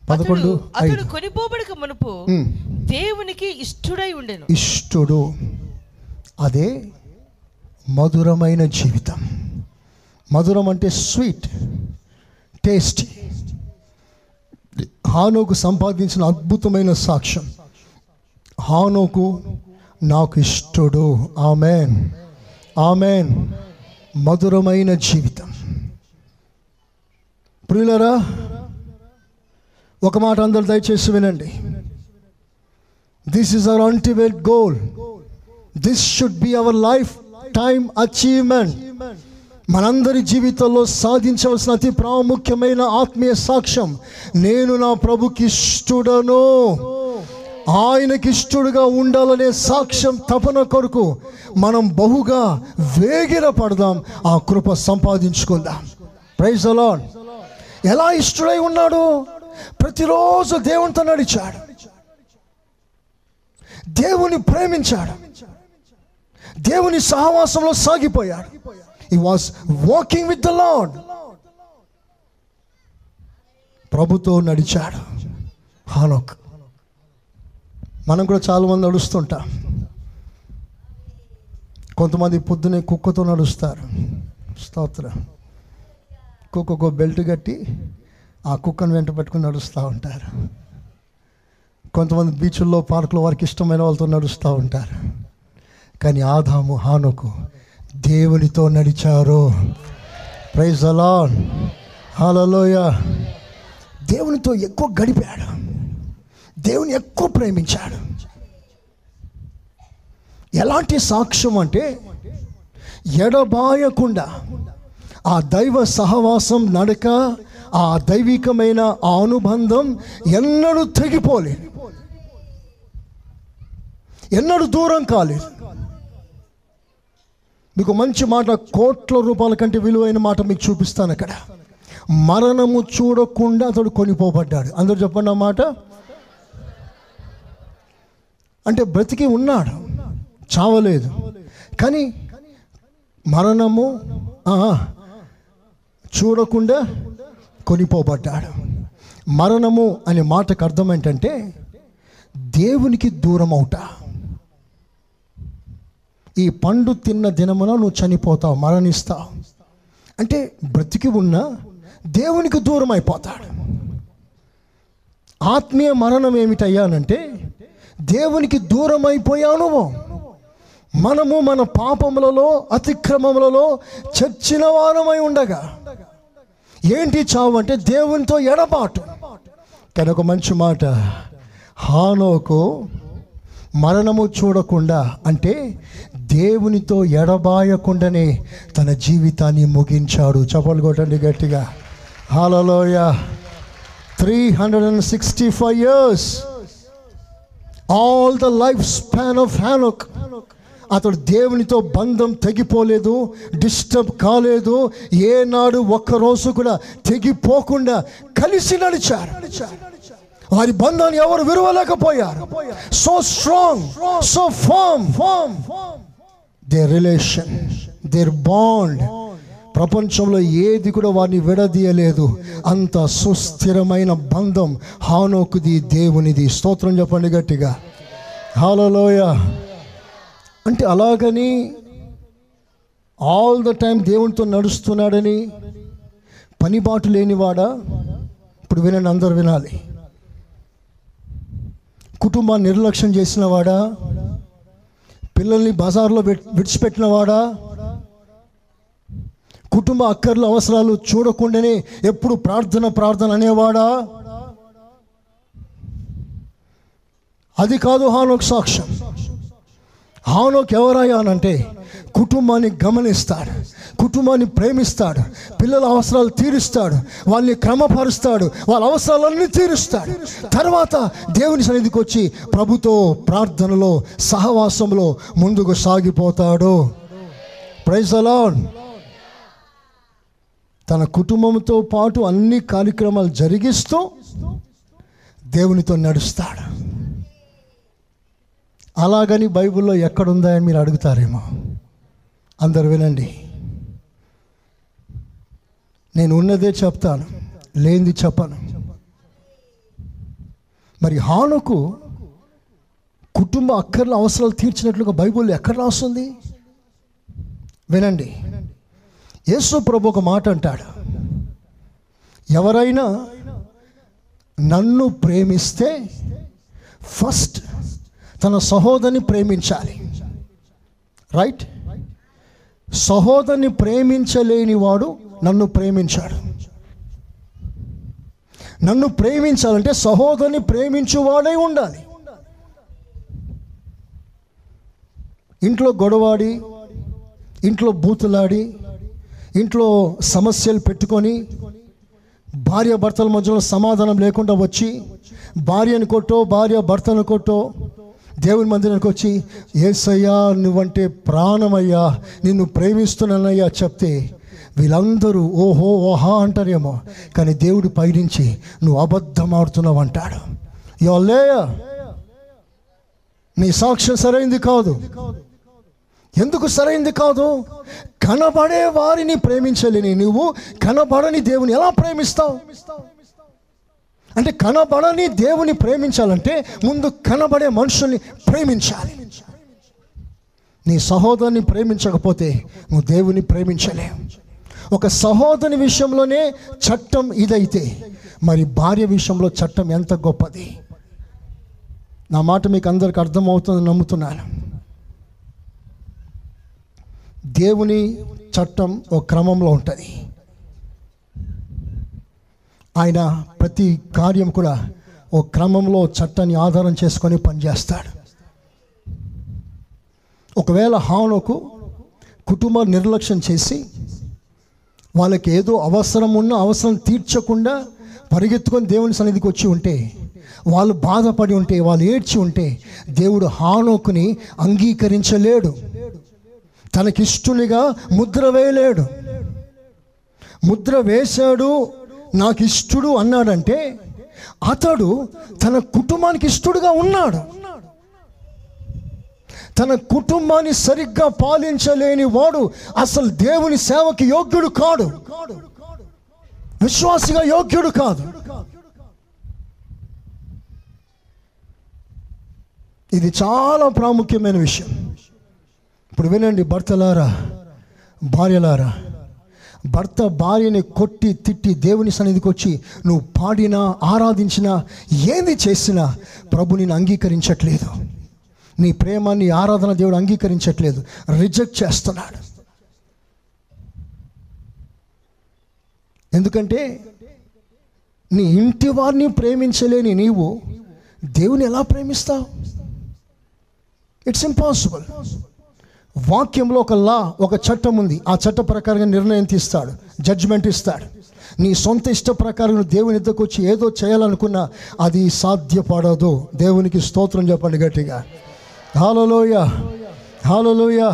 పదకొండు అతడు- కొనిపోబడక మునుపు. దేవునికి ఇష్టుడై ఉండెను. ఇష్టుడు. అదే మధురమైన జీవితం. మధురం అంటే స్వీట్ టేస్టీ. హానోకు సంపాదించిన అద్భుతమైన సాక్ష్యం. హానోకు నాకు ఇష్టడు. ఆమెన్. ఆమెన్. మధురమైన జీవితం. ప్రియులరా ఒక మాట అందరు దయచేసి వినండి. This is our ultimate goal this should be our lifetime achievement మనందరి జీవితంలో సాధించవలసిన అతి ప్రాముఖ్యమైన ఆత్మీయ సాక్ష్యం నేను నా ప్రభుకి ఇష్టడను. ఆయనకి ఇష్టడుగా ఉండాలనే సాక్ష్యం తపన కొరకు మనం బహుగా వేగిర పడదాం ఆ కృప సంపాదించుకుందాం. ప్రైజ్ అలాడ్ ఎలా ఇష్టడై ఉన్నాడు? ప్రతిరోజు దేవునితో నడిచాడు. దేవుని ప్రేమించాడు. దేవుని సహవాసంలో సాగిపోయాడు. He was walking with the Lord ప్రభుతో నడిచాడు. హానోక్. మనం కూడా చాలా మంది నడుస్తుంటాం. కొంతమంది పొద్దునే కుక్కతో నడుస్తారు. స్తోత్ర. కుక్కకు బెల్ట్ కట్టి ఆ కుక్కను వెంట పెట్టుకుని నడుస్తూ ఉంటారు. కొంతమంది బీచ్ల్లో పార్కులో వారికి ఇష్టమైన వాళ్ళతో నడుస్తూ ఉంటారు. కానీ ఆదాము హానుకు దేవునితో నడిచారు. ప్రైజ్ అలా హాలలోయ దేవునితో ఎక్కువ గడిపాడు. దేవుని ఎక్కువ ప్రేమించాడు. ఎలాంటి సాక్ష్యం అంటే ఎడబాయకుండా ఆ దైవ సహవాసం నడక ఆ దైవికమైన అనుబంధం ఎన్నడూ తెగిపోలేదు. ఎన్నడూ దూరం కాలేదు. మీకు మంచి మాట కోట్ల రూపాయల కంటే విలువైన మాట మీకు చూపిస్తాను అక్కడ. మరణము చూడకుండా అతడు కొనిపోబడ్డాడు. అందరూ చెప్పండి ఆ మాట. అంటే బ్రతికి ఉన్నాడు. చావలేదు. కానీ మరణము చూడకుండా కొనిపోబడ్డాడు. మరణము అనే మాటకు అర్థం ఏంటంటే దేవునికి దూరం అవుట ఈ పండు తిన్న దినమున నువ్వు చనిపోతావు మరణిస్తావు. అంటే బ్రతికి ఉన్న దేవునికి దూరం అయిపోతాడు ఆత్మీయ మరణం ఏమిటయ్యానంటే దేవునికి దూరం అయిపోయాను మనము మన పాపములలో అతిక్రమములలో చచ్చిన వారమై ఉండగా. ఏంటి చావు అంటే దేవునితో ఎడబాటు. కానీ ఒక మంచి మాట హానోకు మరణము చూడకుండా అంటే దేవునితో ఎడబాయకుండానే తన జీవితాన్ని ముగించాడు. చపలు కొట్టండి గట్టిగా. Hallelujah three hundred and sixty five years all the life span of Enoch అతడు దేవునితో బంధం తెగిపోలేదు డిస్టర్బ్ కాలేదు. ఏనాడు ఒక్కరోజు కూడా తెగిపోకుండా కలిసి నడిచారు. వారి బంధాన్ని ఎవరు విరవలేకపోయారు. So strong so firm firm their relation their bond ప్రపంచంలో ఏది కూడా వారిని విడదీయలేదు. అంత సుస్థిరమైన బంధం హానోకుది దేవునిది. స్తోత్రం చెప్పండి గట్టిగా. హాలలోయ అంటే అలాగని ఆల్ ద టైం దేవునితో నడుస్తున్నాడని పనిబాటు లేనివాడా? ఇప్పుడు వినండి అందరు వినాలి. కుటుంబాన్ని నిర్లక్ష్యం చేసినవాడా? పిల్లల్ని బజార్లో విడిచిపెట్టినవాడా? కుటుంబ అక్కర్లు అవసరాలు చూడకుండానే ఎప్పుడు ప్రార్థన ప్రార్థన అనేవాడా? అది కాదు హానొక సాక్ష్యం. హానోక్ ఎవరయ్యా కుటుంబాన్ని గమనిస్తాడు కుటుంబాన్ని ప్రేమిస్తాడు పిల్లల అవసరాలు తీరుస్తాడు వాళ్ళని క్రమపరుస్తాడు వాళ్ళ అవసరాలన్నీ తీరుస్తాడు. తర్వాత దేవుని సన్నిధికి వచ్చి ప్రభుతో ప్రార్థనలో సహవాసంలో ముందుకు సాగిపోతాడు. ప్రైజ్ అలాన్ తన కుటుంబంతో పాటు అన్ని కార్యక్రమాలు జరిగిస్తూ దేవునితో నడుస్తాడు. అలాగని బైబిల్లో ఎక్కడుందా అని మీరు అడుగుతారేమో? అందరు వినండి. నేను ఉన్నదే చెప్తాను లేనిది చెప్పను. మరి హానుకు కుటుంబ అక్కర్ల అవసరాలు తీర్చినట్లుగా బైబిల్లో ఎక్కడ రాస్తుంది? వినండి. యేసు ప్రభు ఒక మాట అంటాడు. ఎవరైనా నన్ను ప్రేమిస్తే ఫస్ట్ తన సహోదరిని ప్రేమించాలి. రైట్ సహోదరిని ప్రేమించలేని వాడు నన్ను ప్రేమించాడు. నన్ను ప్రేమించాలంటే సహోదరిని ప్రేమించువాడై ఉండాలి. ఇంట్లో గొడవాడి ఇంట్లో బూతులాడి ఇంట్లో సమస్యలు పెట్టుకొని భార్య భర్తల మధ్యలో సమాధానం లేకుండా వచ్చి భార్యను కొట్టో భార్య భర్తను కొట్టో దేవుని మందిరానికి వచ్చి ఏసయ్యా నువ్వంటే ప్రాణమయ్యా నిన్ను ప్రేమిస్తున్నానయ్యా చెప్తే వీళ్ళందరూ ఓహో ఓహా అంటారేమో. కానీ దేవుడు పైనుంచి నువ్వు అబద్ధం ఆడుతున్నావు అంటాడు యోలేయ నీ సాక్ష్యం సరైంది కాదు. ఎందుకు సరైంది కాదు? కనబడే వారిని ప్రేమించలేని నువ్వు కనబడని దేవుని ఎలా ప్రేమిస్తావు? అంటే కనబడని దేవుని ప్రేమించాలంటే ముందు కనబడే మనుషుల్ని ప్రేమించాలి. నీ సహోదరుని ప్రేమించకపోతే నువ్వు దేవుని ప్రేమించలేవు. ఒక సహోదరుని విషయంలోనే చట్టం ఇదైతే మరి భార్య విషయంలో చట్టం ఎంత గొప్పది? నా మాట మీకు అందరికి అర్థమవుతుందని నమ్ముతున్నాను. దేవుని చట్టం ఒక క్రమంలో ఉంటుంది. ఆయన ప్రతి కార్యం కూడా ఓ క్రమంలో చట్టాన్ని ఆధారం చేసుకొని పనిచేస్తాడు. ఒకవేళ హానుకు కుటుంబ నిర్లక్ష్యం చేసి వాళ్ళకి ఏదో అవసరం ఉన్న అవసరం తీర్చకుండా పరిగెత్తుకొని దేవుని సన్నిధికి వచ్చి ఉంటే వాళ్ళు బాధపడి ఉంటే వాళ్ళు ఏడ్చి ఉంటే దేవుడు హానోకుని అంగీకరించలేడు. తనకిష్టునిగా ముద్ర వేయలేడు. ముద్ర వేశాడు నాకు ఇష్టడు అన్నాడంటే అతడు తన కుటుంబానికి ఇష్టడుగా ఉన్నాడు. తన కుటుంబాన్ని సరిగ్గా పాలించలేని వాడు అసలు దేవుని సేవకి యోగ్యుడు కాడు. విశ్వాసిగా యోగ్యుడు కాదు. ఇది చాలా ప్రాముఖ్యమైన విషయం. ఇప్పుడు వినండి భర్తలారా భార్యలారా భర్త భార్యని కొట్టి తిట్టి దేవుని సన్నిధికి వచ్చి నువ్వు పాడినా ఆరాధించినా ఏది చేసినా ప్రభు నేను అంగీకరించట్లేదు. నీ ప్రేమ నీ ఆరాధన దేవుడు అంగీకరించట్లేదు. రిజెక్ట్ చేస్తున్నాడు. ఎందుకంటే నీ ఇంటి వారిని ప్రేమించలేని నీవు దేవుని ఎలా ప్రేమిస్తావు? ఇట్స్ ఇంపాసిబుల్ వాక్యంలో ఒక లా ఒక చట్టం ఉంది. ఆ చట్ట ప్రకారంగా నిర్ణయం తీస్తాడు. జడ్జ్మెంట్ ఇస్తాడు. నీ సొంత ఇష్ట ప్రకారం దేవుని ఎద్దకు వచ్చి ఏదో చేయాలనుకున్నా అది సాధ్యపడదు. దేవునికి స్తోత్రం చెప్పండి గట్టిగా. హాలలోయ హాలలోయ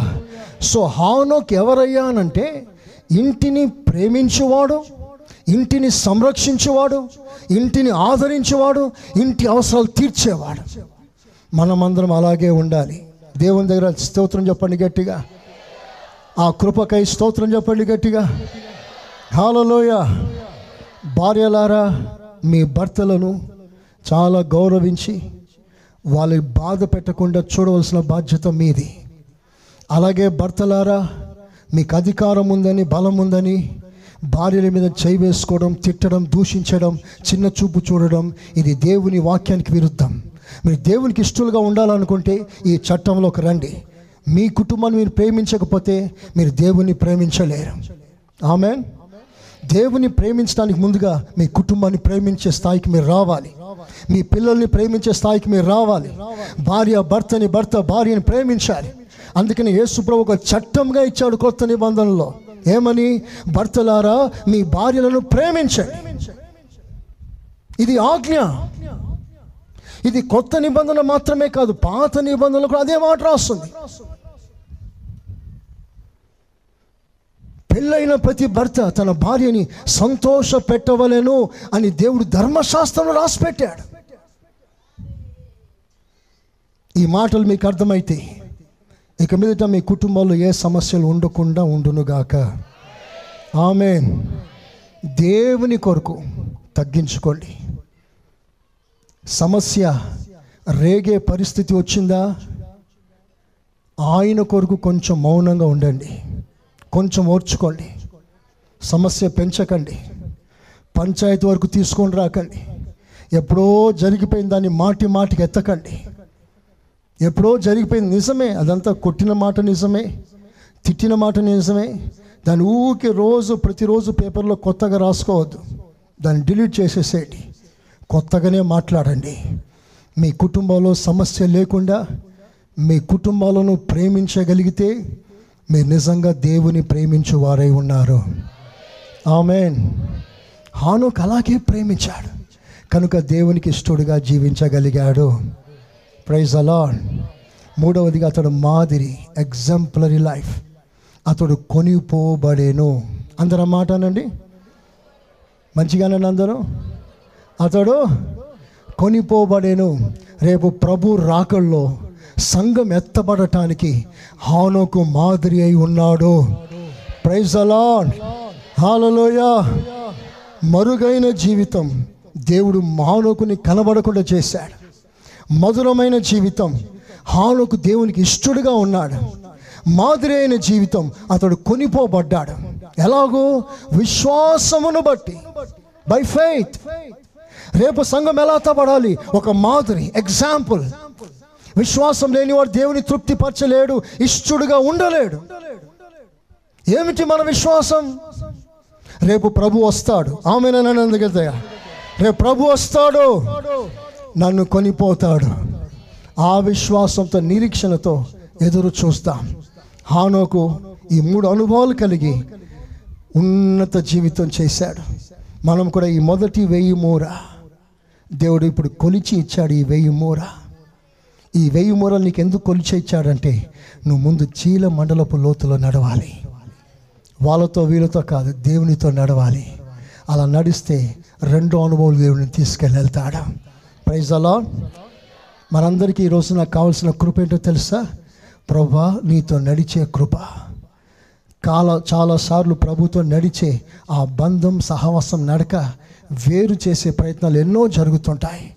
సో హానోక్ ఎవరయ్యా అనంటే ఇంటిని ప్రేమించువాడు ఇంటిని సంరక్షించేవాడు ఇంటిని ఆదరించేవాడు ఇంటి అవసరాలు తీర్చేవాడు. మనమందరం అలాగే ఉండాలి. దేవుని దగ్గర స్తోత్రం చెప్పండి గట్టిగా. ఆ కృపకై స్తోత్రం చెప్పండి గట్టిగా. హాలలోయ భార్యలారా మీ భర్తలను చాలా గౌరవించి వాళ్ళకి బాధ పెట్టకుండా చూడవలసిన బాధ్యత మీది. అలాగే భర్తలారా మీకు అధికారం ఉందని బలం ఉందని భార్యల మీద చేయి వేసుకోవడం తిట్టడం దూషించడం చిన్న చూపు చూడడం ఇది దేవుని వాక్యానికి విరుద్ధం. మీరు దేవునికి ఇష్టలుగా ఉండాలనుకుంటే ఈ చట్టంలోకి రండి. మీ కుటుంబాన్ని మీరు ప్రేమించకపోతే మీరు దేవుని ప్రేమించలేరు. ఆమె దేవుని ప్రేమించడానికి ముందుగా మీ కుటుంబాన్ని ప్రేమించే స్థాయికి మీరు రావాలి. మీ పిల్లల్ని ప్రేమించే స్థాయికి మీరు రావాలి. భార్య భర్తని భర్త భార్యని ప్రేమించాలి. అందుకని యేసుప్రభు ఒక చట్టంగా ఇచ్చాడు కొత్త నిబంధనలో. ఏమని? భర్తలారా మీ భార్యలను ప్రేమించండి. ఇది ఆజ్ఞ. ఇది కొత్త నిబంధన మాత్రమే కాదు పాత నిబంధనలు కూడా అదే మాట రాస్తుంది. పెళ్ళైన ప్రతి భర్త తన భార్యని సంతోష పెట్టవలేను అని దేవుడు ధర్మశాస్త్రంలో రాసిపెట్టాడు. ఈ మాటలు మీకు అర్థమైతే ఇక మీదట మీ కుటుంబంలో ఏ సమస్యలు ఉండకుండా ఉండునుగాక. ఆమె దేవుని కొరకు తగ్గించుకోండి. సమస్య రేగే పరిస్థితి వచ్చిందా? ఆయన కొరకు కొంచెం మౌనంగా ఉండండి. కొంచెం ఓర్చుకోండి. సమస్య పెంచకండి. పంచాయతీ వరకు తీసుకొని రాకండి. ఎప్పుడో జరిగిపోయిన దాన్ని మాటి మాటికి ఎత్తకండి. ఎప్పుడో జరిగిపోయింది నిజమే. అదంతా కొట్టిన మాట నిజమే. తిట్టిన మాట నిజమే. దాని ఊరికి రోజు ప్రతిరోజు పేపర్లో కొత్తగా రాసుకోవద్దు. దాన్ని డిలీట్ చేసేసేయండి. కొత్తగానే మాట్లాడండి. మీ కుటుంబంలో సమస్య లేకుండా మీ కుటుంబాలను ప్రేమించగలిగితే మీరు నిజంగా దేవుని ప్రేమించువారై ఉన్నారు. ఆమెన్. హానుక్ అలాగే ప్రేమించాడు. కనుక దేవునికి ఇష్టడుగా జీవించగలిగాడు. ప్రైజ్ అలాడ్ మూడవదిగా అతడు మాదిరి ఎగ్జాంపులరీ లైఫ్ అతడు కొనిపోబడేను. అందరూ మాట అనండి. మంచిగానండి అందరూ. అతడు కొనిపోబడేను. రేపు ప్రభు రాకల్లో సంఘం ఎత్తబడటానికి హానోకు మాదిరి అయి ఉన్నాడు. ప్రైజ్ అలాడ్ హాలలోయ మరుగైన జీవితం దేవుడు మానవుకుని కనబడకుండా చేశాడు. మధురమైన జీవితం హానుకు దేవునికి ఇష్టడుగా ఉన్నాడు. మాదిరి అయిన జీవితం అతడు కొనిపోబడ్డాడు. ఎలాగో విశ్వాసమును బట్టి బై ఫెయిత్ రేపు సంఘం ఎలా తబడాలి? ఒక మాదిరి ఎగ్జాంపుల్ విశ్వాసం లేనివాడు దేవుని తృప్తిపరచలేడు ఇష్టడుగా ఉండలేడు. ఏమిటి మన విశ్వాసం? రేపు ప్రభు వస్తాడు. ఆమె అందుకెళ్తాయా రేపు ప్రభు వస్తాడు. నన్ను కొనిపోతాడు. ఆ విశ్వాసంతో నిరీక్షణతో ఎదురు చూస్తాం. హానోకు ఈ మూడు అనుభవాలు కలిగి ఉన్నత జీవితం చేశాడు. మనం కూడా ఈ మొదటి వెయ్యి మూర. దేవుడు ఇప్పుడు కొలిచి ఇచ్చాడు ఈ వెయ్యి మూర. ఈ వెయ్యి మూరలు నీకు ఎందుకు కొలిచి ఇచ్చాడంటే నువ్వు ముందు చీల మండలపు లోతులో నడవాలి. వాళ్ళతో వీళ్ళతో కాదు దేవునితో నడవాలి. అలా నడిస్తే రెండో అనుభవం దేవుడిని తీసుకెళ్ళి వెళ్తాడు ప్రైజ్ అలా మనందరికీ ఈరోజు నాకు కావాల్సిన కృప ఏంటో తెలుసా? ప్రభా నీతో నడిచే కృప. కాల చాలాసార్లు ప్రభుతో నడిచే ఆ బంధం సహవాసం నడక వేరు చేసే ప్రయత్నాలు ఎన్నో జరుగుతుంటాయి.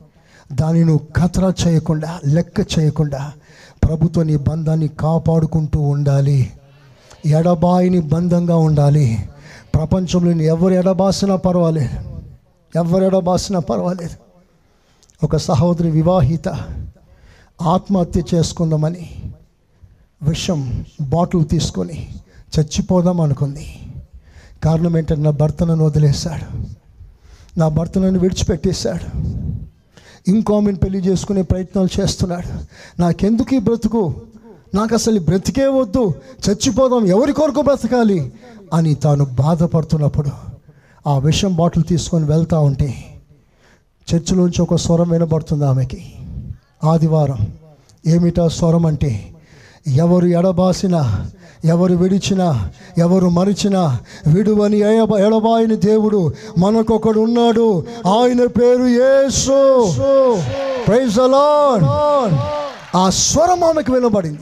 దాన్ని నువ్వు కతరా చేయకుండా లెక్క చేయకుండా ప్రభుత్వ నీ బంధాన్ని కాపాడుకుంటూ ఉండాలి. ఎడబాయిని బంధంగా ఉండాలి. ప్రపంచంలో ఎవరు ఎడబాసినా పర్వాలేదు. ఎవరు ఎడబాసినా పర్వాలేదు. ఒక సహోదరి వివాహిత ఆత్మహత్య చేసుకుందామని విషం బాటిల్ తీసుకొని చచ్చిపోదాం అనుకుంది. కారణం ఏంటంటే నా భర్త నన్ను వదిలేశాడు. నా భర్త నన్ను విడిచిపెట్టేశాడు. ఇంకో ఆమెను పెళ్ళి చేసుకునే ప్రయత్నాలు చేస్తున్నాడు. నాకెందుకు ఈ బ్రతుకు? నాకు అసలు ఈ బ్రతికే వద్దు. చచ్చిపోదాం. ఎవరి కొరకు బ్రతకాలి? అని తాను బాధపడుతున్నప్పుడు ఆ విషం బాటిల్ తీసుకొని వెళ్తూ ఉంటే చర్చిలోంచి ఒక స్వరం వినబడుతుంది ఆమెకి. ఆదివారం. ఏమిటా స్వరం అంటే ఎవరు ఎడబాసినా ఎవరు విడిచినా ఎవరు మరిచినా విడువని ఎడబ ఎడబాయిని దేవుడు మనకొకడు ఉన్నాడు. ఆయన పేరు యేసు. ప్రైజ్ ఆ స్వరం ఆమెకు వినబడింది.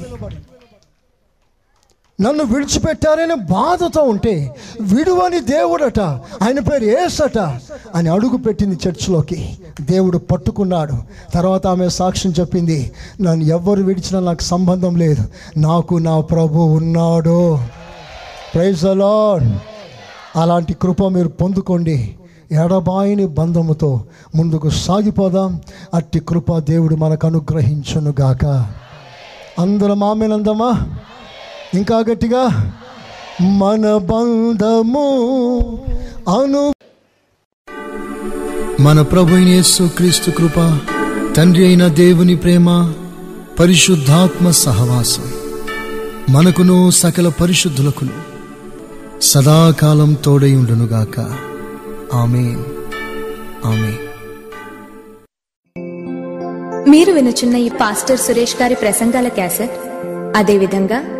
నన్ను విడిచిపెట్టారని బాధతో ఉంటే విడువని దేవుడట ఆయన పేరు ఏసట అని అడుగు పెట్టింది చర్చిలోకి. దేవుడు పట్టుకున్నాడు. తర్వాత ఆమె సాక్ష్యం చెప్పింది నన్ను ఎవ్వరు విడిచినా నాకు సంబంధం లేదు. నాకు నా ప్రభు ఉన్నాడు. ప్రైజ్ అలాడ్ అలాంటి కృప మీరు పొందుకోండి. ఎడబాయిని బంధముతో ముందుకు సాగిపోదాం. అట్టి కృప దేవుడు మనకు అనుగ్రహించునుగాక. అందరం ఆమెనందమా ఇంకా గట్టిగా మన బంధము అను మన ప్రభు యేసు క్రీస్తు కృప తండ్రి అయిన దేవుని ప్రేమ పరిశుద్ధాత్మ సహవాసం మనకును సకల పరిశుద్ధులకును సదాకాలం తోడై ఉండునుగాక. ఆమెన్. ఆమెన్. మీరు వినుచున్న ఈ పాస్టర్ సురేష్ గారి ప్రసంగాల క్యాసెట్ అదేవిధంగా